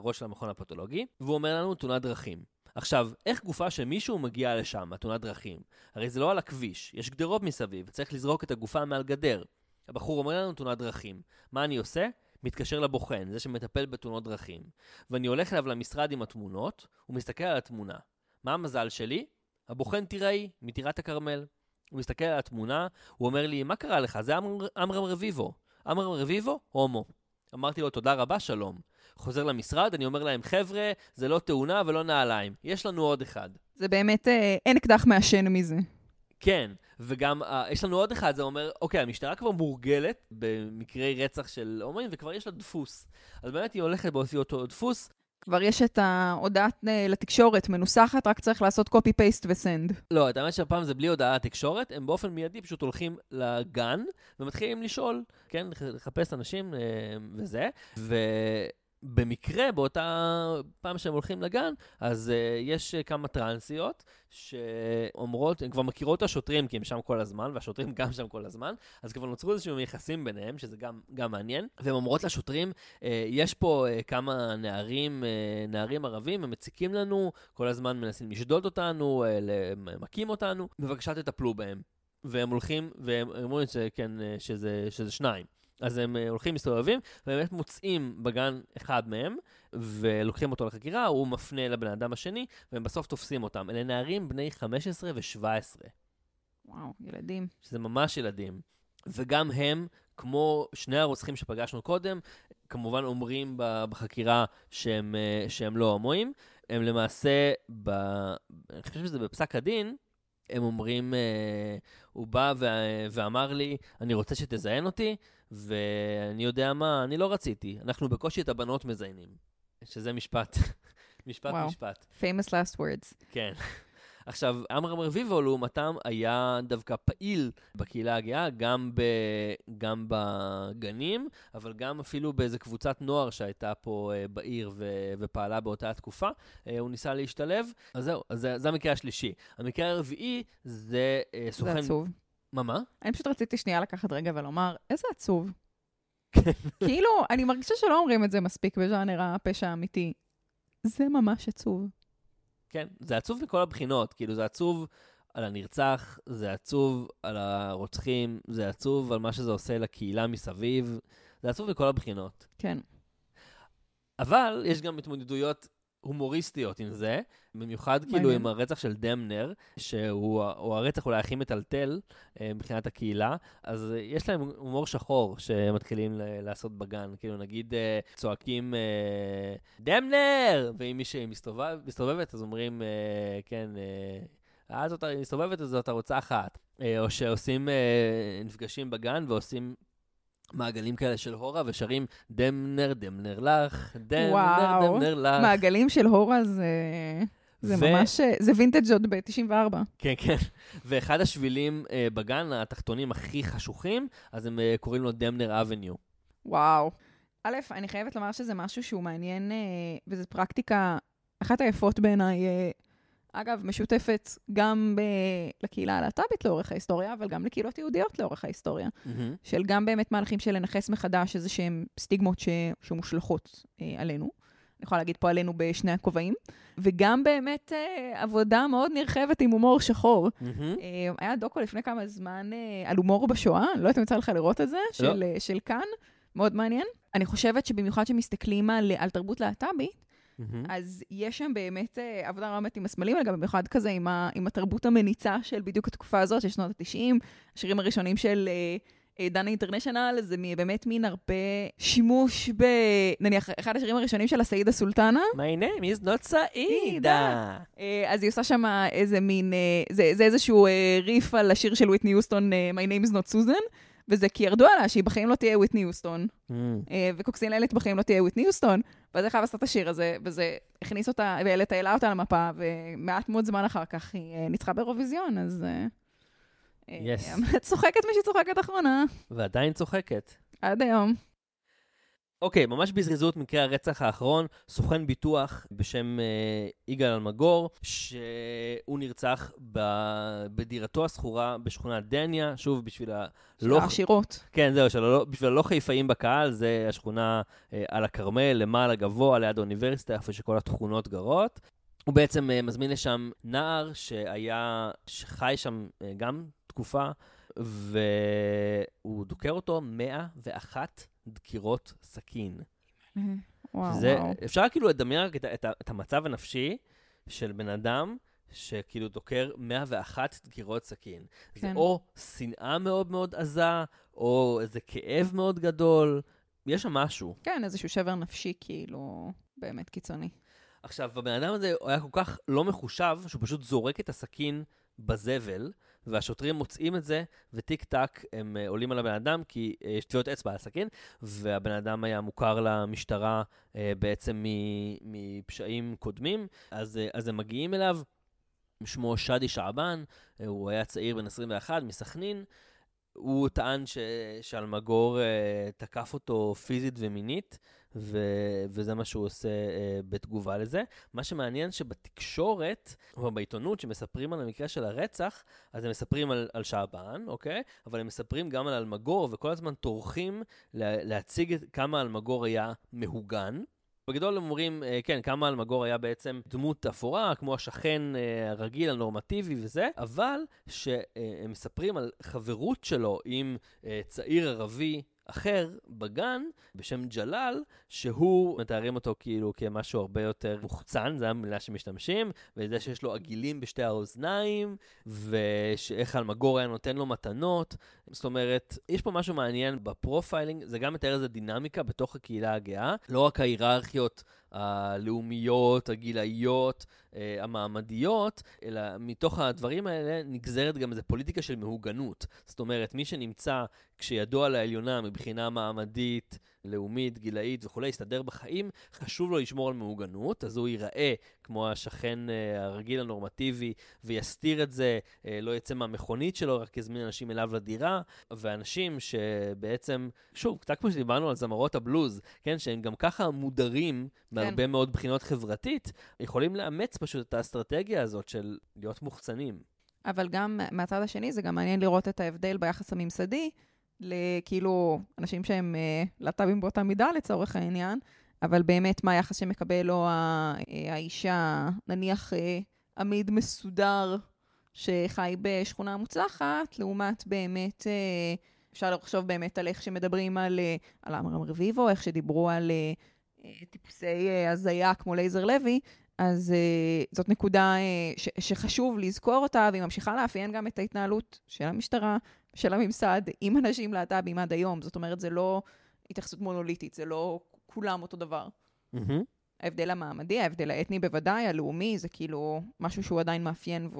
ראש המכון הפתולוגי, והוא אומר לנו תאונת דרכים. עכשיו, איך גופה של מישהו מגיעה לשם, תאונת דרכים? הרי זה לא על הכביש, יש גדרות מסביב, צריך לזרוק את הגופה מעל גדר. הבחור אומר לנו תאונת דרכים. מה אני עושה? מתקשר לבוחן, זה שמטפל בתאונות דרכים. ואני הולך אליו למשרד עם התמונות, הוא מסתכל על התמונה. מה המזל שלי? הבוחן תיראי, מטירת הכרמל. הוא מסתכל על התמונה, הוא אומר לי, מה קרה לך? זה עמרם רביבו. עמרם רביבו, הומו. אמרתי לו, תודה רבה, שלום. חוזר למשרד, אני אומר להם, חבר'ה, זה לא תאונה ולא נעליים, יש לנו עוד אחד. זה באמת, אה, אין אקדח מעשן מזה. כן, וגם אה, יש לנו עוד אחד, זה אומר, אוקיי, המשטרה כבר מורגלת במקרי רצח של הומואים, וכבר יש לה דפוס. אז באמת היא הולכת באופי אותו דפוס, כבר יש את ההודעת אה, לתקשורת מנוסחת, רק צריך לעשות copy-paste וסנד. לא, את האמת שהפעם זה בלי הודעה לתקשורת, הם באופן מיידי פשוט הולכים לגן ומתחילים לשאול, כן, לחפש אנשים אה, וזה, ו... במקרה, באותה פעם שהם הולכים לגן, אז uh, יש uh, כמה טרנסיות שאומרות, הן כבר מכירות את השוטרים, כי הם שם כל הזמן, והשוטרים גם שם כל הזמן, אז כבר נוצרו איזשהם יחסים ביניהם, שזה גם, גם מעניין, והן אומרות לשוטרים, uh, יש פה uh, כמה נערים, uh, נערים ערבים, הם מציקים לנו, כל הזמן מנסים לשדוד אותנו, uh, מכים אותנו, בבקשה תטפלו בהם. והם הולכים, והם אומרים שכן, שזה, שזה שניים. אז הם uh, הולכים, מסתובבים, ובאמת מוצאים בגן אחד מהם, ולוקחים אותו לחקירה, הוא מפנה לבן אדם השני, והם בסוף תופסים אותם. אלה נערים בני 15 ו-17. וואו, ילדים. שזה ממש ילדים. וגם הם, כמו שני הרוצחים שפגשנו קודם, כמובן אומרים בחקירה שהם, uh, שהם לא הומואים. הם למעשה, ב... אני חושב שזה בפסק הדין, הם אומרים, uh, הוא בא ואמר לי, אני רוצה שתזיין אותי, ואני יודע מה, אני לא רציתי. אנחנו בקושי את הבנות מזיינים. שזה משפט, משפט wow. משפט. famous last words. כן. עכשיו, עמרם רביבו, לעומתם, היה דווקא פעיל בקהילה הגאה, גם, ב, גם בגנים, אבל גם אפילו באיזה קבוצת נוער שהייתה פה uh, בעיר ו, ופעלה באותה תקופה. Uh, הוא ניסה להשתלב. אז זהו, אז זה, זה המקרה השלישי. המקרה הרביעי זה uh, סוכן... זה עצוב. מה, מה? אני פשוט רציתי שנייה לקחת רגע ולומר, איזה עצוב. כאילו, אני מרגישה שלא אומרים את זה מספיק בז'אנר הפשע האמיתי. זה ממש עצוב. כן, זה עצוב מכל הבחינות. כאילו, זה עצוב על הנרצח, זה עצוב על הרוצחים, זה עצוב על מה שזה עושה לקהילה מסביב, זה עצוב מכל הבחינות. כן. אבל יש גם התמודדויות הומוריסטיות עם זה, במיוחד כאילו עם הרצח של דמנר, שהוא הרצח אולי הכי מטלטל אה, מבחינת הקהילה, אז יש להם הומור שחור שמתחילים לעשות בגן, כאילו נגיד אה, צועקים אה, דמנר, ואם מישהי מסתובב, מסתובבת אז אומרים, כן, אה, זאת מסתובבת אז זאת ערוץ אחת. או שעושים, נפגשים בגן ועושים מעגלים כאלה של הורה, ושרים דמנר, דמנר לך, דמנר, דמנר לך. מעגלים של הורה זה... זה ו... ממש, זה וינטג' עוד ב-94. כן, כן. ואחד השבילים uh, בגן, התחתונים הכי חשוכים, אז הם uh, קוראים לו דמנר אבניו. וואו. א', אני חייבת לומר שזה משהו שהוא מעניין, uh, וזו פרקטיקה, אחת היפות בעיניי, uh, אגב, משותפת גם ב- לקהילה הלהט"בית לאורך ההיסטוריה, אבל גם לקהילות יהודיות לאורך ההיסטוריה. Mm-hmm. של גם באמת מהלכים של לנכס מחדש איזה שהם סטיגמות ש- שמושלכות אה, עלינו. אני יכולה להגיד פה עלינו בשני הכובעים, וגם באמת אה, עבודה מאוד נרחבת עם הומור שחור. מהמם. אה, היה דוקו לפני כמה זמן אה, על הומור בשואה, אני לא יודעת אם יצא לך לראות את זה, של, אה, של כאן, מאוד מעניין. אני חושבת שבמיוחד כשמסתכלים על, על תרבות להט"בית, מהמם. אז יש שם באמת אה, עבודה רמת עם הסמלים, אבל גם במיוחד כזה עם, ה, עם התרבות המניצה של בדיוק התקופה הזאת, של שנות ה-90, השירים הראשונים של אה, אה, דנה אינטרנשיונל, זה מ- באמת מין הרבה שימוש ב... נניח, אחד השירים הראשונים של הסעידה סולטנה, My name is not סעידה. אה, אז היא עושה שם איזה מין, אה, זה, זה איזשהו אה, ריף על השיר של וויטני יוסטון, אה, My name is not Susan, וזה כי ירדו עליה שהיא בחיים לא תהיה וויטני יוסטון, מהמם. אה, וקוקסין לילית בחיים לא תהיה וויטני יוסטון, ואז היא חייבה לעשות את השיר הזה, וזה הכניס אותה, ואיילת העלה אותה למפה, ומעט מאוד זמן אחר כך היא אה, ניצחה באירוויזיון, אז... אה, אה, Yes. צוחקת מי שצוחקת אחרונה, ועדיין צוחקת. עד היום. אוקיי, ממש בזריזות, מקרה הרצח האחרון, סוכן ביטוח בשם אה, יגאל אלמגור, שהוא נרצח ב... בדירתו השכורה בשכונת דניה, שוב, בשביל ה... לא... העשירות. כן, זהו, שלא, בשביל הלא חיפאים בקהל, זה השכונה אה, על הכרמל, למעלה גבוה, ליד האוניברסיטה, איפה שכל התכונות גרות. הוא בעצם אה, מזמין לשם נער שהיה, שחי שם אה, גם תקופה, והוא דוקר אותו 101 דקירות סכין. וואו, זה, וואו. אפשר כאילו לדמיין רק את, את, את המצב הנפשי של בן אדם שכאילו דוקר 101 דקירות סכין. זה כן. או שנאה מאוד מאוד עזה, או איזה כאב מאוד גדול, יש שם משהו. כן, איזשהו שבר נפשי, כאילו, באמת קיצוני. עכשיו, הבן אדם הזה היה כל כך לא מחושב, שהוא פשוט זורק את הסכין בזבל, והשוטרים מוצאים את זה, וטיק טק הם uh, עולים על הבן אדם, כי uh, יש טביעות אצבע על הסכין, והבן אדם היה מוכר למשטרה uh, בעצם מפשעים קודמים, אז, אז הם מגיעים אליו, שמו שאדי שעבן, הוא היה צעיר בן 21 מסכנין. הוא טען ש- שאלמגור uh, תקף אותו פיזית ומינית, ו- וזה מה שהוא עושה uh, בתגובה לזה. מה שמעניין שבתקשורת, או בעיתונות, שמספרים על המקרה של הרצח, אז הם מספרים על, על שעבן, אוקיי? אבל הם מספרים גם על אלמגור, וכל הזמן טורחים לה, להציג כמה אלמגור היה מהוגן. בגדול הם אומרים, אה, כן, כמה אלמגור היה בעצם דמות אפורה, כמו השכן אה, הרגיל, הנורמטיבי וזה, אבל שהם מספרים על חברות שלו עם אה, צעיר ערבי אחר בגן, בשם ג'לאל, שהוא, מתארים אותו כאילו כמשהו הרבה יותר מוחצן, זו המילה שמשתמשים, וזה שיש לו עגילים בשתי האוזניים, ושאיך אלמגור היה נותן לו מתנות. זאת אומרת, יש פה משהו מעניין ב profiling, זה גם מתאר איזה דינמיקה בתוך הקהילה הגאה, לא רק ההיררכיות הלאומיות, הגילאיות, אה, המעמדיות, אלא מתוך הדברים האלה נגזרת גם איזו פוליטיקה של מהוגנות. זאת אומרת, מי שנמצא כשידו על העליונה מבחינה מעמדית, לאומית, גילאית וכולי, יסתדר בחיים, חשוב לו לשמור על מהוגנות, אז הוא ייראה כמו השכן אה, הרגיל הנורמטיבי ויסתיר את זה, אה, לא יצא מהמכונית שלו, רק יזמין אנשים אליו לדירה, ואנשים שבעצם, שוב, קצת כמו שדיברנו על זמרות הבלוז, כן, שהם גם ככה מודרים מהרבה מאוד בחינות חברתית, יכולים לאמץ פשוט את האסטרטגיה הזאת של להיות מוחצנים. אבל גם מהצד השני, זה גם מעניין לראות את ההבדל ביחס הממסדי, לכאילו אנשים שהם אה, להט"בים באותה מידה לצורך העניין, אבל באמת מה היחס שמקבל ה- אה, האישה, נניח אה, עמיד מסודר שחי בשכונה מוצלחת, לעומת באמת, אפשר לחשוב באמת על איך שמדברים על, על עמרם רביבו, איך שדיברו על טיפוסי הזיה כמו לייזר לוי, אז uh, זאת נקודה uh, ש- שחשוב לזכור אותה, והיא ממשיכה לאפיין גם את ההתנהלות של המשטרה, של הממסד, עם אנשים להט"בים עד היום. זאת אומרת, זה לא התייחסות מונוליטית, זה לא כולם אותו דבר. מהמם. ההבדל המעמדי, ההבדל האתני בוודאי, הלאומי, זה כאילו משהו שהוא עדיין מאפיין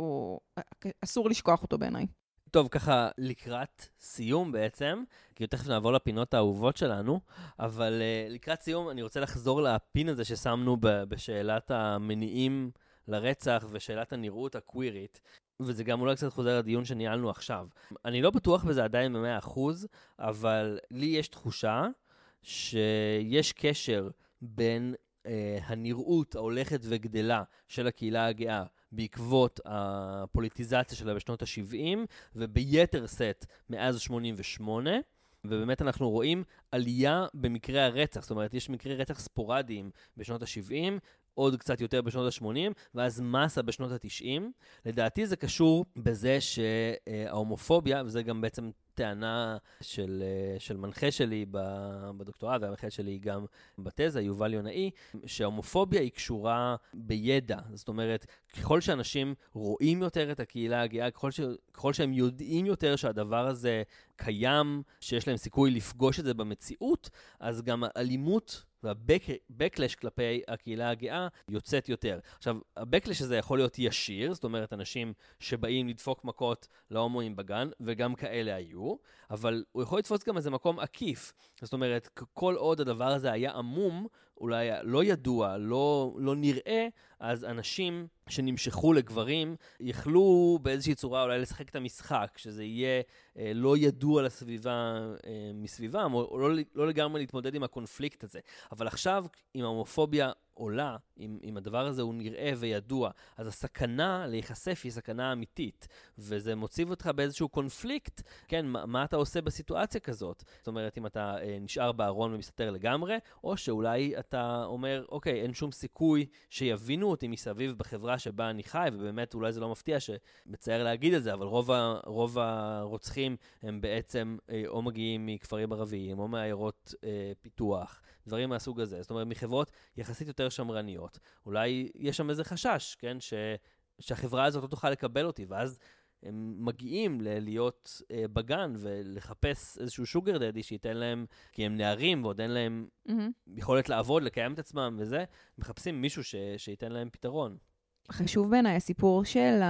ואסור לשכוח אותו בעיניי. טוב, ככה לקראת סיום בעצם, כי תכף נעבור לפינות האהובות שלנו, אבל uh, לקראת סיום אני רוצה לחזור לפין הזה ששמנו בשאלת המניעים לרצח ושאלת הנראות הקווירית, וזה גם אולי קצת חוזר לדיון שניהלנו עכשיו. אני לא בטוח בזה עדיין ב-100%, אבל לי יש תחושה שיש קשר בין uh, הנראות ההולכת וגדלה של הקהילה הגאה בעקבות הפוליטיזציה שלה בשנות ה-70, וביתר שאת מאז 88, ובאמת אנחנו רואים עלייה במקרי הרצח. זאת אומרת, יש מקרי רצח ספורדיים בשנות ה-70, עוד קצת יותר בשנות ה-80, ואז מסה בשנות ה-90. לדעתי זה קשור בזה שההומופוביה, וזה גם בעצם טענה של, של מנחה שלי בדוקטורט, והמנחה שלי גם בתזה, יובל יונאי, שההומופוביה היא קשורה בידע. זאת אומרת, ככל שאנשים רואים יותר את הקהילה הגאה, ככל, ש, ככל שהם יודעים יותר שהדבר הזה קיים, שיש להם סיכוי לפגוש את זה במציאות, אז גם האלימות וה-Backlash כלפי הקהילה הגאה יוצאת יותר. עכשיו, ה-Backlash הזה יכול להיות ישיר, זאת אומרת, אנשים שבאים לדפוק מכות להומואים בגן, וגם כאלה היו, אבל הוא יכול לתפוס גם איזה מקום עקיף. זאת אומרת, כל עוד הדבר הזה היה עמום, אולי לא ידוע, לא, לא נראה, אז אנשים שנמשכו לגברים יכלו באיזושהי צורה אולי לשחק את המשחק, שזה יהיה אה, לא ידוע לסביבה אה, מסביבם, או, או לא, לא לגמרי להתמודד עם הקונפליקט הזה. אבל עכשיו, עם ההומופוביה עולה, אם, אם הדבר הזה הוא נראה וידוע, אז הסכנה להיחשף היא סכנה אמיתית, וזה מוציב אותך באיזשהו קונפליקט, כן, מה, מה אתה עושה בסיטואציה כזאת? זאת אומרת, אם אתה אה, נשאר בארון ומסתתר לגמרי, או שאולי אתה אומר, אוקיי, אין שום סיכוי שיבינו אותי מסביב בחברה שבה אני חי, ובאמת אולי זה לא מפתיע שמצער להגיד את זה, אבל רוב, ה, רוב הרוצחים הם בעצם אה, או מגיעים מכפרים ערביים, או מעיירות אה, פיתוח. דברים מהסוג הזה. זאת אומרת, מחברות יחסית יותר שמרניות. אולי יש שם איזה חשש, כן, ש, שהחברה הזאת לא תוכל לקבל אותי, ואז הם מגיעים ל- להיות uh, בגן ולחפש איזשהו שוגר דדי שייתן להם, כי הם נערים ועוד אין להם mm-hmm. יכולת לעבוד, לקיים את עצמם וזה, מחפשים מישהו ש- שייתן להם פתרון. חשוב בעיניי הסיפור של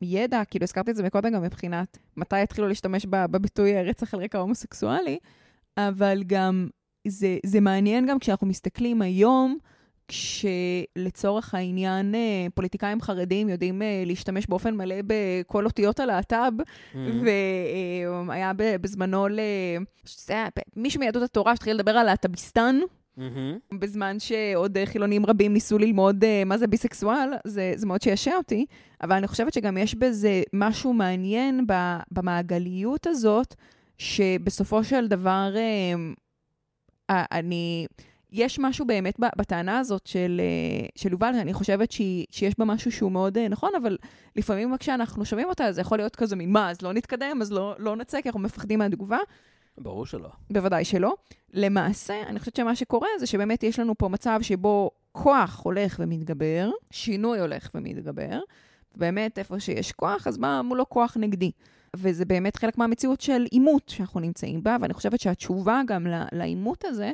הידע, כאילו הזכרתי את זה מקודם גם מבחינת מתי התחילו להשתמש בביטוי רצח על רקע הומוסקסואלי, אבל גם זה, זה מעניין גם כשאנחנו מסתכלים היום, כשלצורך העניין אה, פוליטיקאים חרדים יודעים אה, להשתמש באופן מלא בכל אותיות הלהט"ב, mm-hmm. והיה בזמנו ל... מישהו מיהדות התורה שהתחיל לדבר על להט"ביסטן. Mm-hmm. בזמן שעוד חילונים רבים ניסו ללמוד מה זה ביסקסואל, זה, זה מאוד שישע אותי, אבל אני חושבת שגם יש בזה משהו מעניין במעגליות הזאת, שבסופו של דבר אני... יש משהו באמת בטענה הזאת של, אה, של יובל, אני חושבת שהיא, שיש בה משהו שהוא מאוד אה, נכון, אבל לפעמים כשאנחנו שומעים אותה, זה יכול להיות כזה ממה, אז לא נתקדם, אז לא, לא נצא, כי אנחנו מפחדים מהתגובה. ברור שלא. בוודאי שלא. למעשה, אני חושבת שמה שקורה זה שבאמת יש לנו פה מצב שבו כוח הולך ומתגבר, שינוי הולך ומתגבר, ובאמת איפה שיש כוח, אז מה מולו כוח נגדי. וזה באמת חלק מהמציאות של עימות שאנחנו נמצאים בה, ואני חושבת שהתשובה גם לעימות הזה,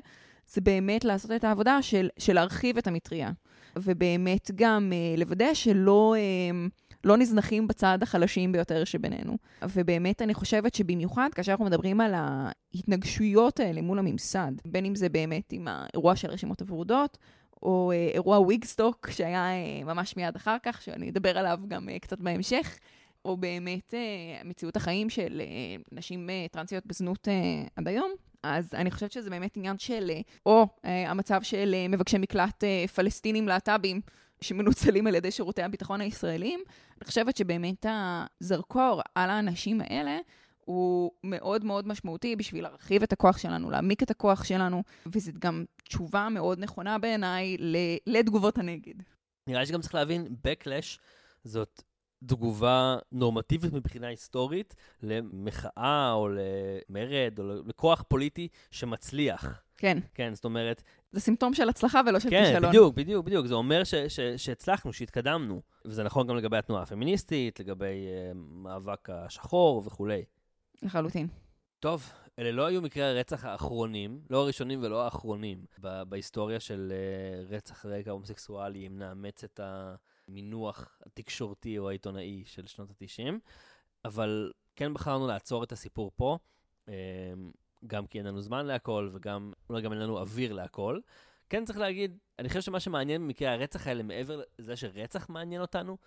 זה באמת לעשות את העבודה של, של להרחיב את המטריה. ובאמת גם uh, לוודא שלא uh, לא נזנחים בצד החלשים ביותר שבינינו. ובאמת אני חושבת שבמיוחד כאשר אנחנו מדברים על ההתנגשויות האלה מול הממסד, בין אם זה באמת עם האירוע של רשימות הוורודות, או uh, אירוע וויגסטוק, שהיה uh, ממש מיד אחר כך, שאני אדבר עליו גם uh, קצת בהמשך. או באמת אה, מציאות החיים של אה, נשים אה, טרנסיות בזנות אה, עד היום. אז אני חושבת שזה באמת עניין של, אה, או אה, המצב של אה, מבקשי מקלט אה, פלסטינים להט"בים שמנוצלים על ידי שירותי הביטחון הישראלים. אני חושבת שבאמת הזרקור על האנשים האלה הוא מאוד מאוד משמעותי בשביל להרחיב את הכוח שלנו, להעמיק את הכוח שלנו, וזו גם תשובה מאוד נכונה בעיניי לתגובות הנגד. נראה לי שגם צריך להבין, Backlash זאת תגובה נורמטיבית מבחינה היסטורית למחאה או למרד או לכוח פוליטי שמצליח. כן. כן, זאת אומרת... זה סימפטום של הצלחה ולא של כן, כישלון. כן, בדיוק, בדיוק, בדיוק. זה אומר ש, ש, שהצלחנו, שהתקדמנו. וזה נכון גם לגבי התנועה הפמיניסטית, לגבי uh, מאבק השחור וכולי. לחלוטין. טוב, אלה לא היו מקרי הרצח האחרונים, לא הראשונים ולא האחרונים, בהיסטוריה של uh, רצח רקע הומוסקסואלי, אם נאמץ את. המינוח התקשורתי או העיתונאי של שנות ה-90, אבל כן בחרנו לעצור את הסיפור פה, אמ, גם כי אין לנו זמן להכל וגם אולי גם אין לנו אוויר להכל. כן צריך להגיד, אני חושב שמה שמעניין במקרה הרצח האלה, מעבר לזה שרצח מעניין אותנו,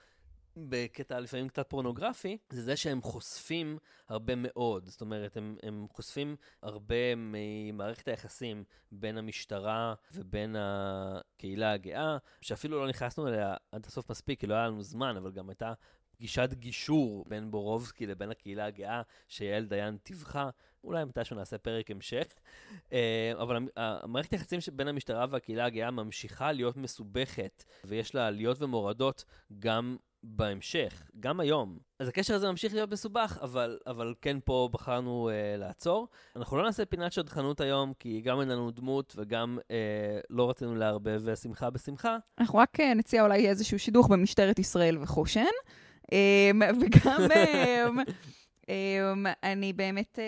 בקטע לפעמים קצת פורנוגרפי, זה זה שהם חושפים הרבה מאוד. זאת אומרת, הם, הם חושפים הרבה ממערכת היחסים בין המשטרה ובין הקהילה הגאה, שאפילו לא נכנסנו אליה עד הסוף מספיק, כי לא היה לנו זמן, אבל גם הייתה פגישת גישור בין בורובסקי לבין הקהילה הגאה, שיעל דיין טיווחה. אולי מתישהו נעשה פרק המשך. אה, אבל המ- המערכת היחסים בין המשטרה והקהילה הגאה ממשיכה להיות מסובכת, ויש לה עליות ומורדות גם בהמשך, גם היום. אז הקשר הזה ממשיך להיות מסובך, אבל, אבל כן פה בחרנו אה, לעצור. אנחנו לא נעשה פינת שדכנות היום, כי גם אין לנו דמות וגם אה, לא רצינו לערבב שמחה בשמחה. אנחנו רק אה, נציע אולי איזשהו שידוך במשטרת ישראל וחושן, אמ, וגם אמ, אני באמת אה,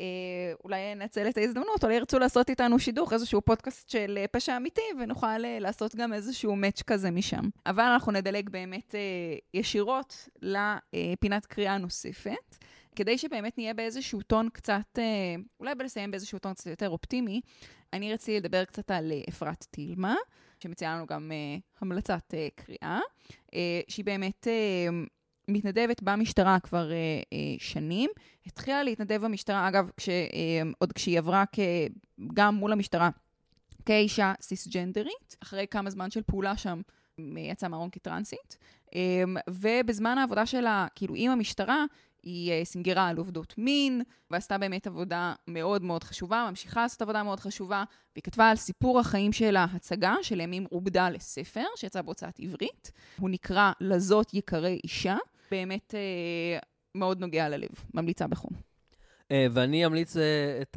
אה, אולי אנצל את ההזדמנות, אולי ירצו לעשות איתנו שידוך, איזשהו פודקאסט של אה, פשע אמיתי, ונוכל לעשות גם איזשהו מאץ' כזה משם. אבל אנחנו נדלג באמת ישירות לפינת קריאה נוספת. כדי שבאמת נהיה באיזשהו טון קצת, אולי לסיים באיזשהו טון קצת יותר אופטימי, אני רציתי לדבר קצת על אפרת טילמה, שמציעה לנו גם אה, המלצת אה, קריאה, אה, שהיא באמת אה, מתנדבת במשטרה כבר אה, אה, שנים. התחילה להתנדב במשטרה, אגב, כש, אה, עוד כשהיא עברה כ, גם מול המשטרה כאישה סיסג'נדרית, אחרי כמה זמן של פעולה שם. יצאה מהארון כטרנסית, אה, ובזמן העבודה שלה, כאילו עם המשטרה, היא אה, סינגרה על עובדות מין, ועשתה באמת עבודה מאוד מאוד חשובה, ממשיכה לעשות עבודה מאוד חשובה, והיא כתבה על סיפור החיים שלה הצגה, שלימים עובדה לספר, שיצא בהוצאת עברית. הוא נקרא לזאת יקרי אישה, באמת אה, מאוד נוגע ללב, ממליצה בחום. אה, ואני אמליץ אה, את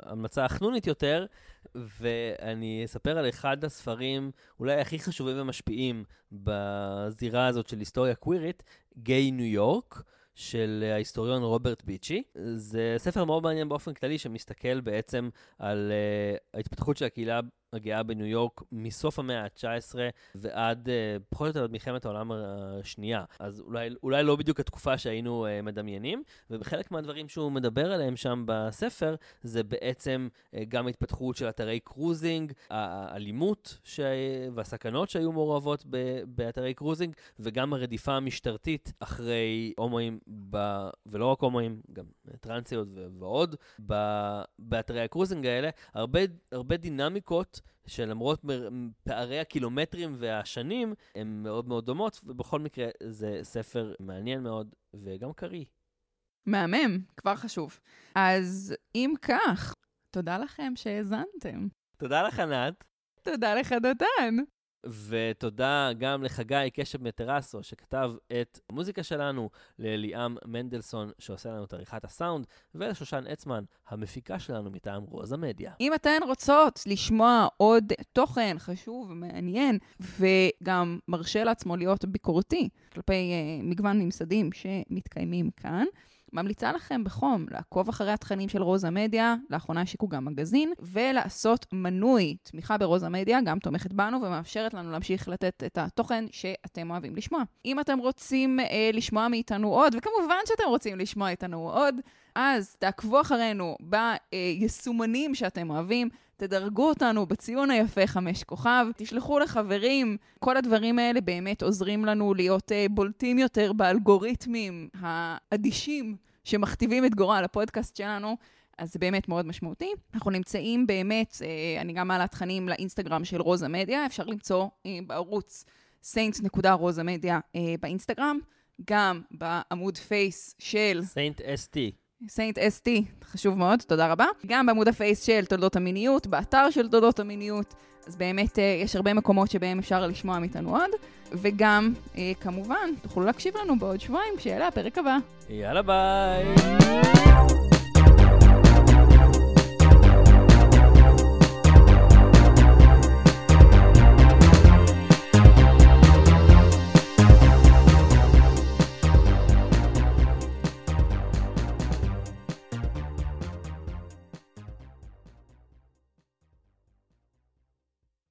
ההמלצה החנונית יותר, ואני אספר על אחד הספרים אולי הכי חשובים ומשפיעים בזירה הזאת של היסטוריה קווירית, גיי ניו יורק. של ההיסטוריון רוברט ביצ'י. זה ספר מאוד מעניין באופן כללי, שמסתכל בעצם על uh, ההתפתחות של הקהילה הגאה בניו יורק מסוף המאה ה-19 ועד, uh, פחות או יותר עד מלחמת העולם השנייה. אז אולי, אולי לא בדיוק התקופה שהיינו uh, מדמיינים, ובחלק מהדברים שהוא מדבר עליהם שם בספר, זה בעצם uh, גם ההתפתחות של אתרי קרוזינג, האלימות ש... והסכנות שהיו מעורבות ב... באתרי cruising, וגם הרדיפה המשטרתית אחרי הומואים, ב... ולא רק הומואים, גם טרנסיות ו... ועוד, ב... באתרי ה cruising האלה, הרבה, הרבה דינמיקות שלמרות מר... פערי הקילומטרים והשנים, הן מאוד מאוד דומות, ובכל מקרה זה ספר מעניין מאוד וגם קריא. מהמם, כבר חשוב. אז אם כך, תודה לכם שהאזנתם. תודה לך, ענת. תודה לך, דותן. ותודה גם לחגי קשב מטרסו, שכתב את המוזיקה שלנו, לליאם מנדלסון, שעושה לנו את עריכת הסאונד, ולשושן אצמן, המפיקה שלנו מטעם רוזה מדיה. אם אתן רוצות לשמוע עוד תוכן חשוב ומעניין, וגם מרשה לעצמו להיות ביקורתי כלפי uh, מגוון ממסדים שמתקיימים כאן, ממליצה לכם בחום לעקוב אחרי התכנים של רוזה מדיה, לאחרונה השיקו גם מגזין, ולעשות מנוי. תמיכה ברוזה מדיה גם תומכת בנו ומאפשרת לנו להמשיך לתת את התוכן שאתם אוהבים לשמוע. אם אתם רוצים אה, לשמוע מאיתנו עוד, וכמובן שאתם רוצים לשמוע איתנו עוד, אז תעקבו אחרינו ביישומנים שאתם אוהבים. תדרגו אותנו בציון היפה חמש כוכב, תשלחו לחברים. כל הדברים האלה באמת עוזרים לנו להיות uh, בולטים יותר באלגוריתמים האדישים שמכתיבים את גורל הפודקאסט שלנו. אז זה באמת מאוד משמעותי. אנחנו נמצאים באמת, uh, אני גם מעלה תכנים לאינסטגרם של רוזה מדיה, אפשר למצוא uh, בערוץ saints.rosamedיה uh, באינסטגרם, גם בעמוד פייס של... אסטי. סיינט אסטי, חשוב מאוד, תודה רבה. גם בעמוד הפייס של תולדות המיניות, באתר של תולדות המיניות, אז באמת אה, יש הרבה מקומות שבהם אפשר לשמוע מאיתנו עוד, וגם, אה, כמובן, תוכלו להקשיב לנו בעוד שבועיים כשיעלה הפרק הבא. יאללה ביי.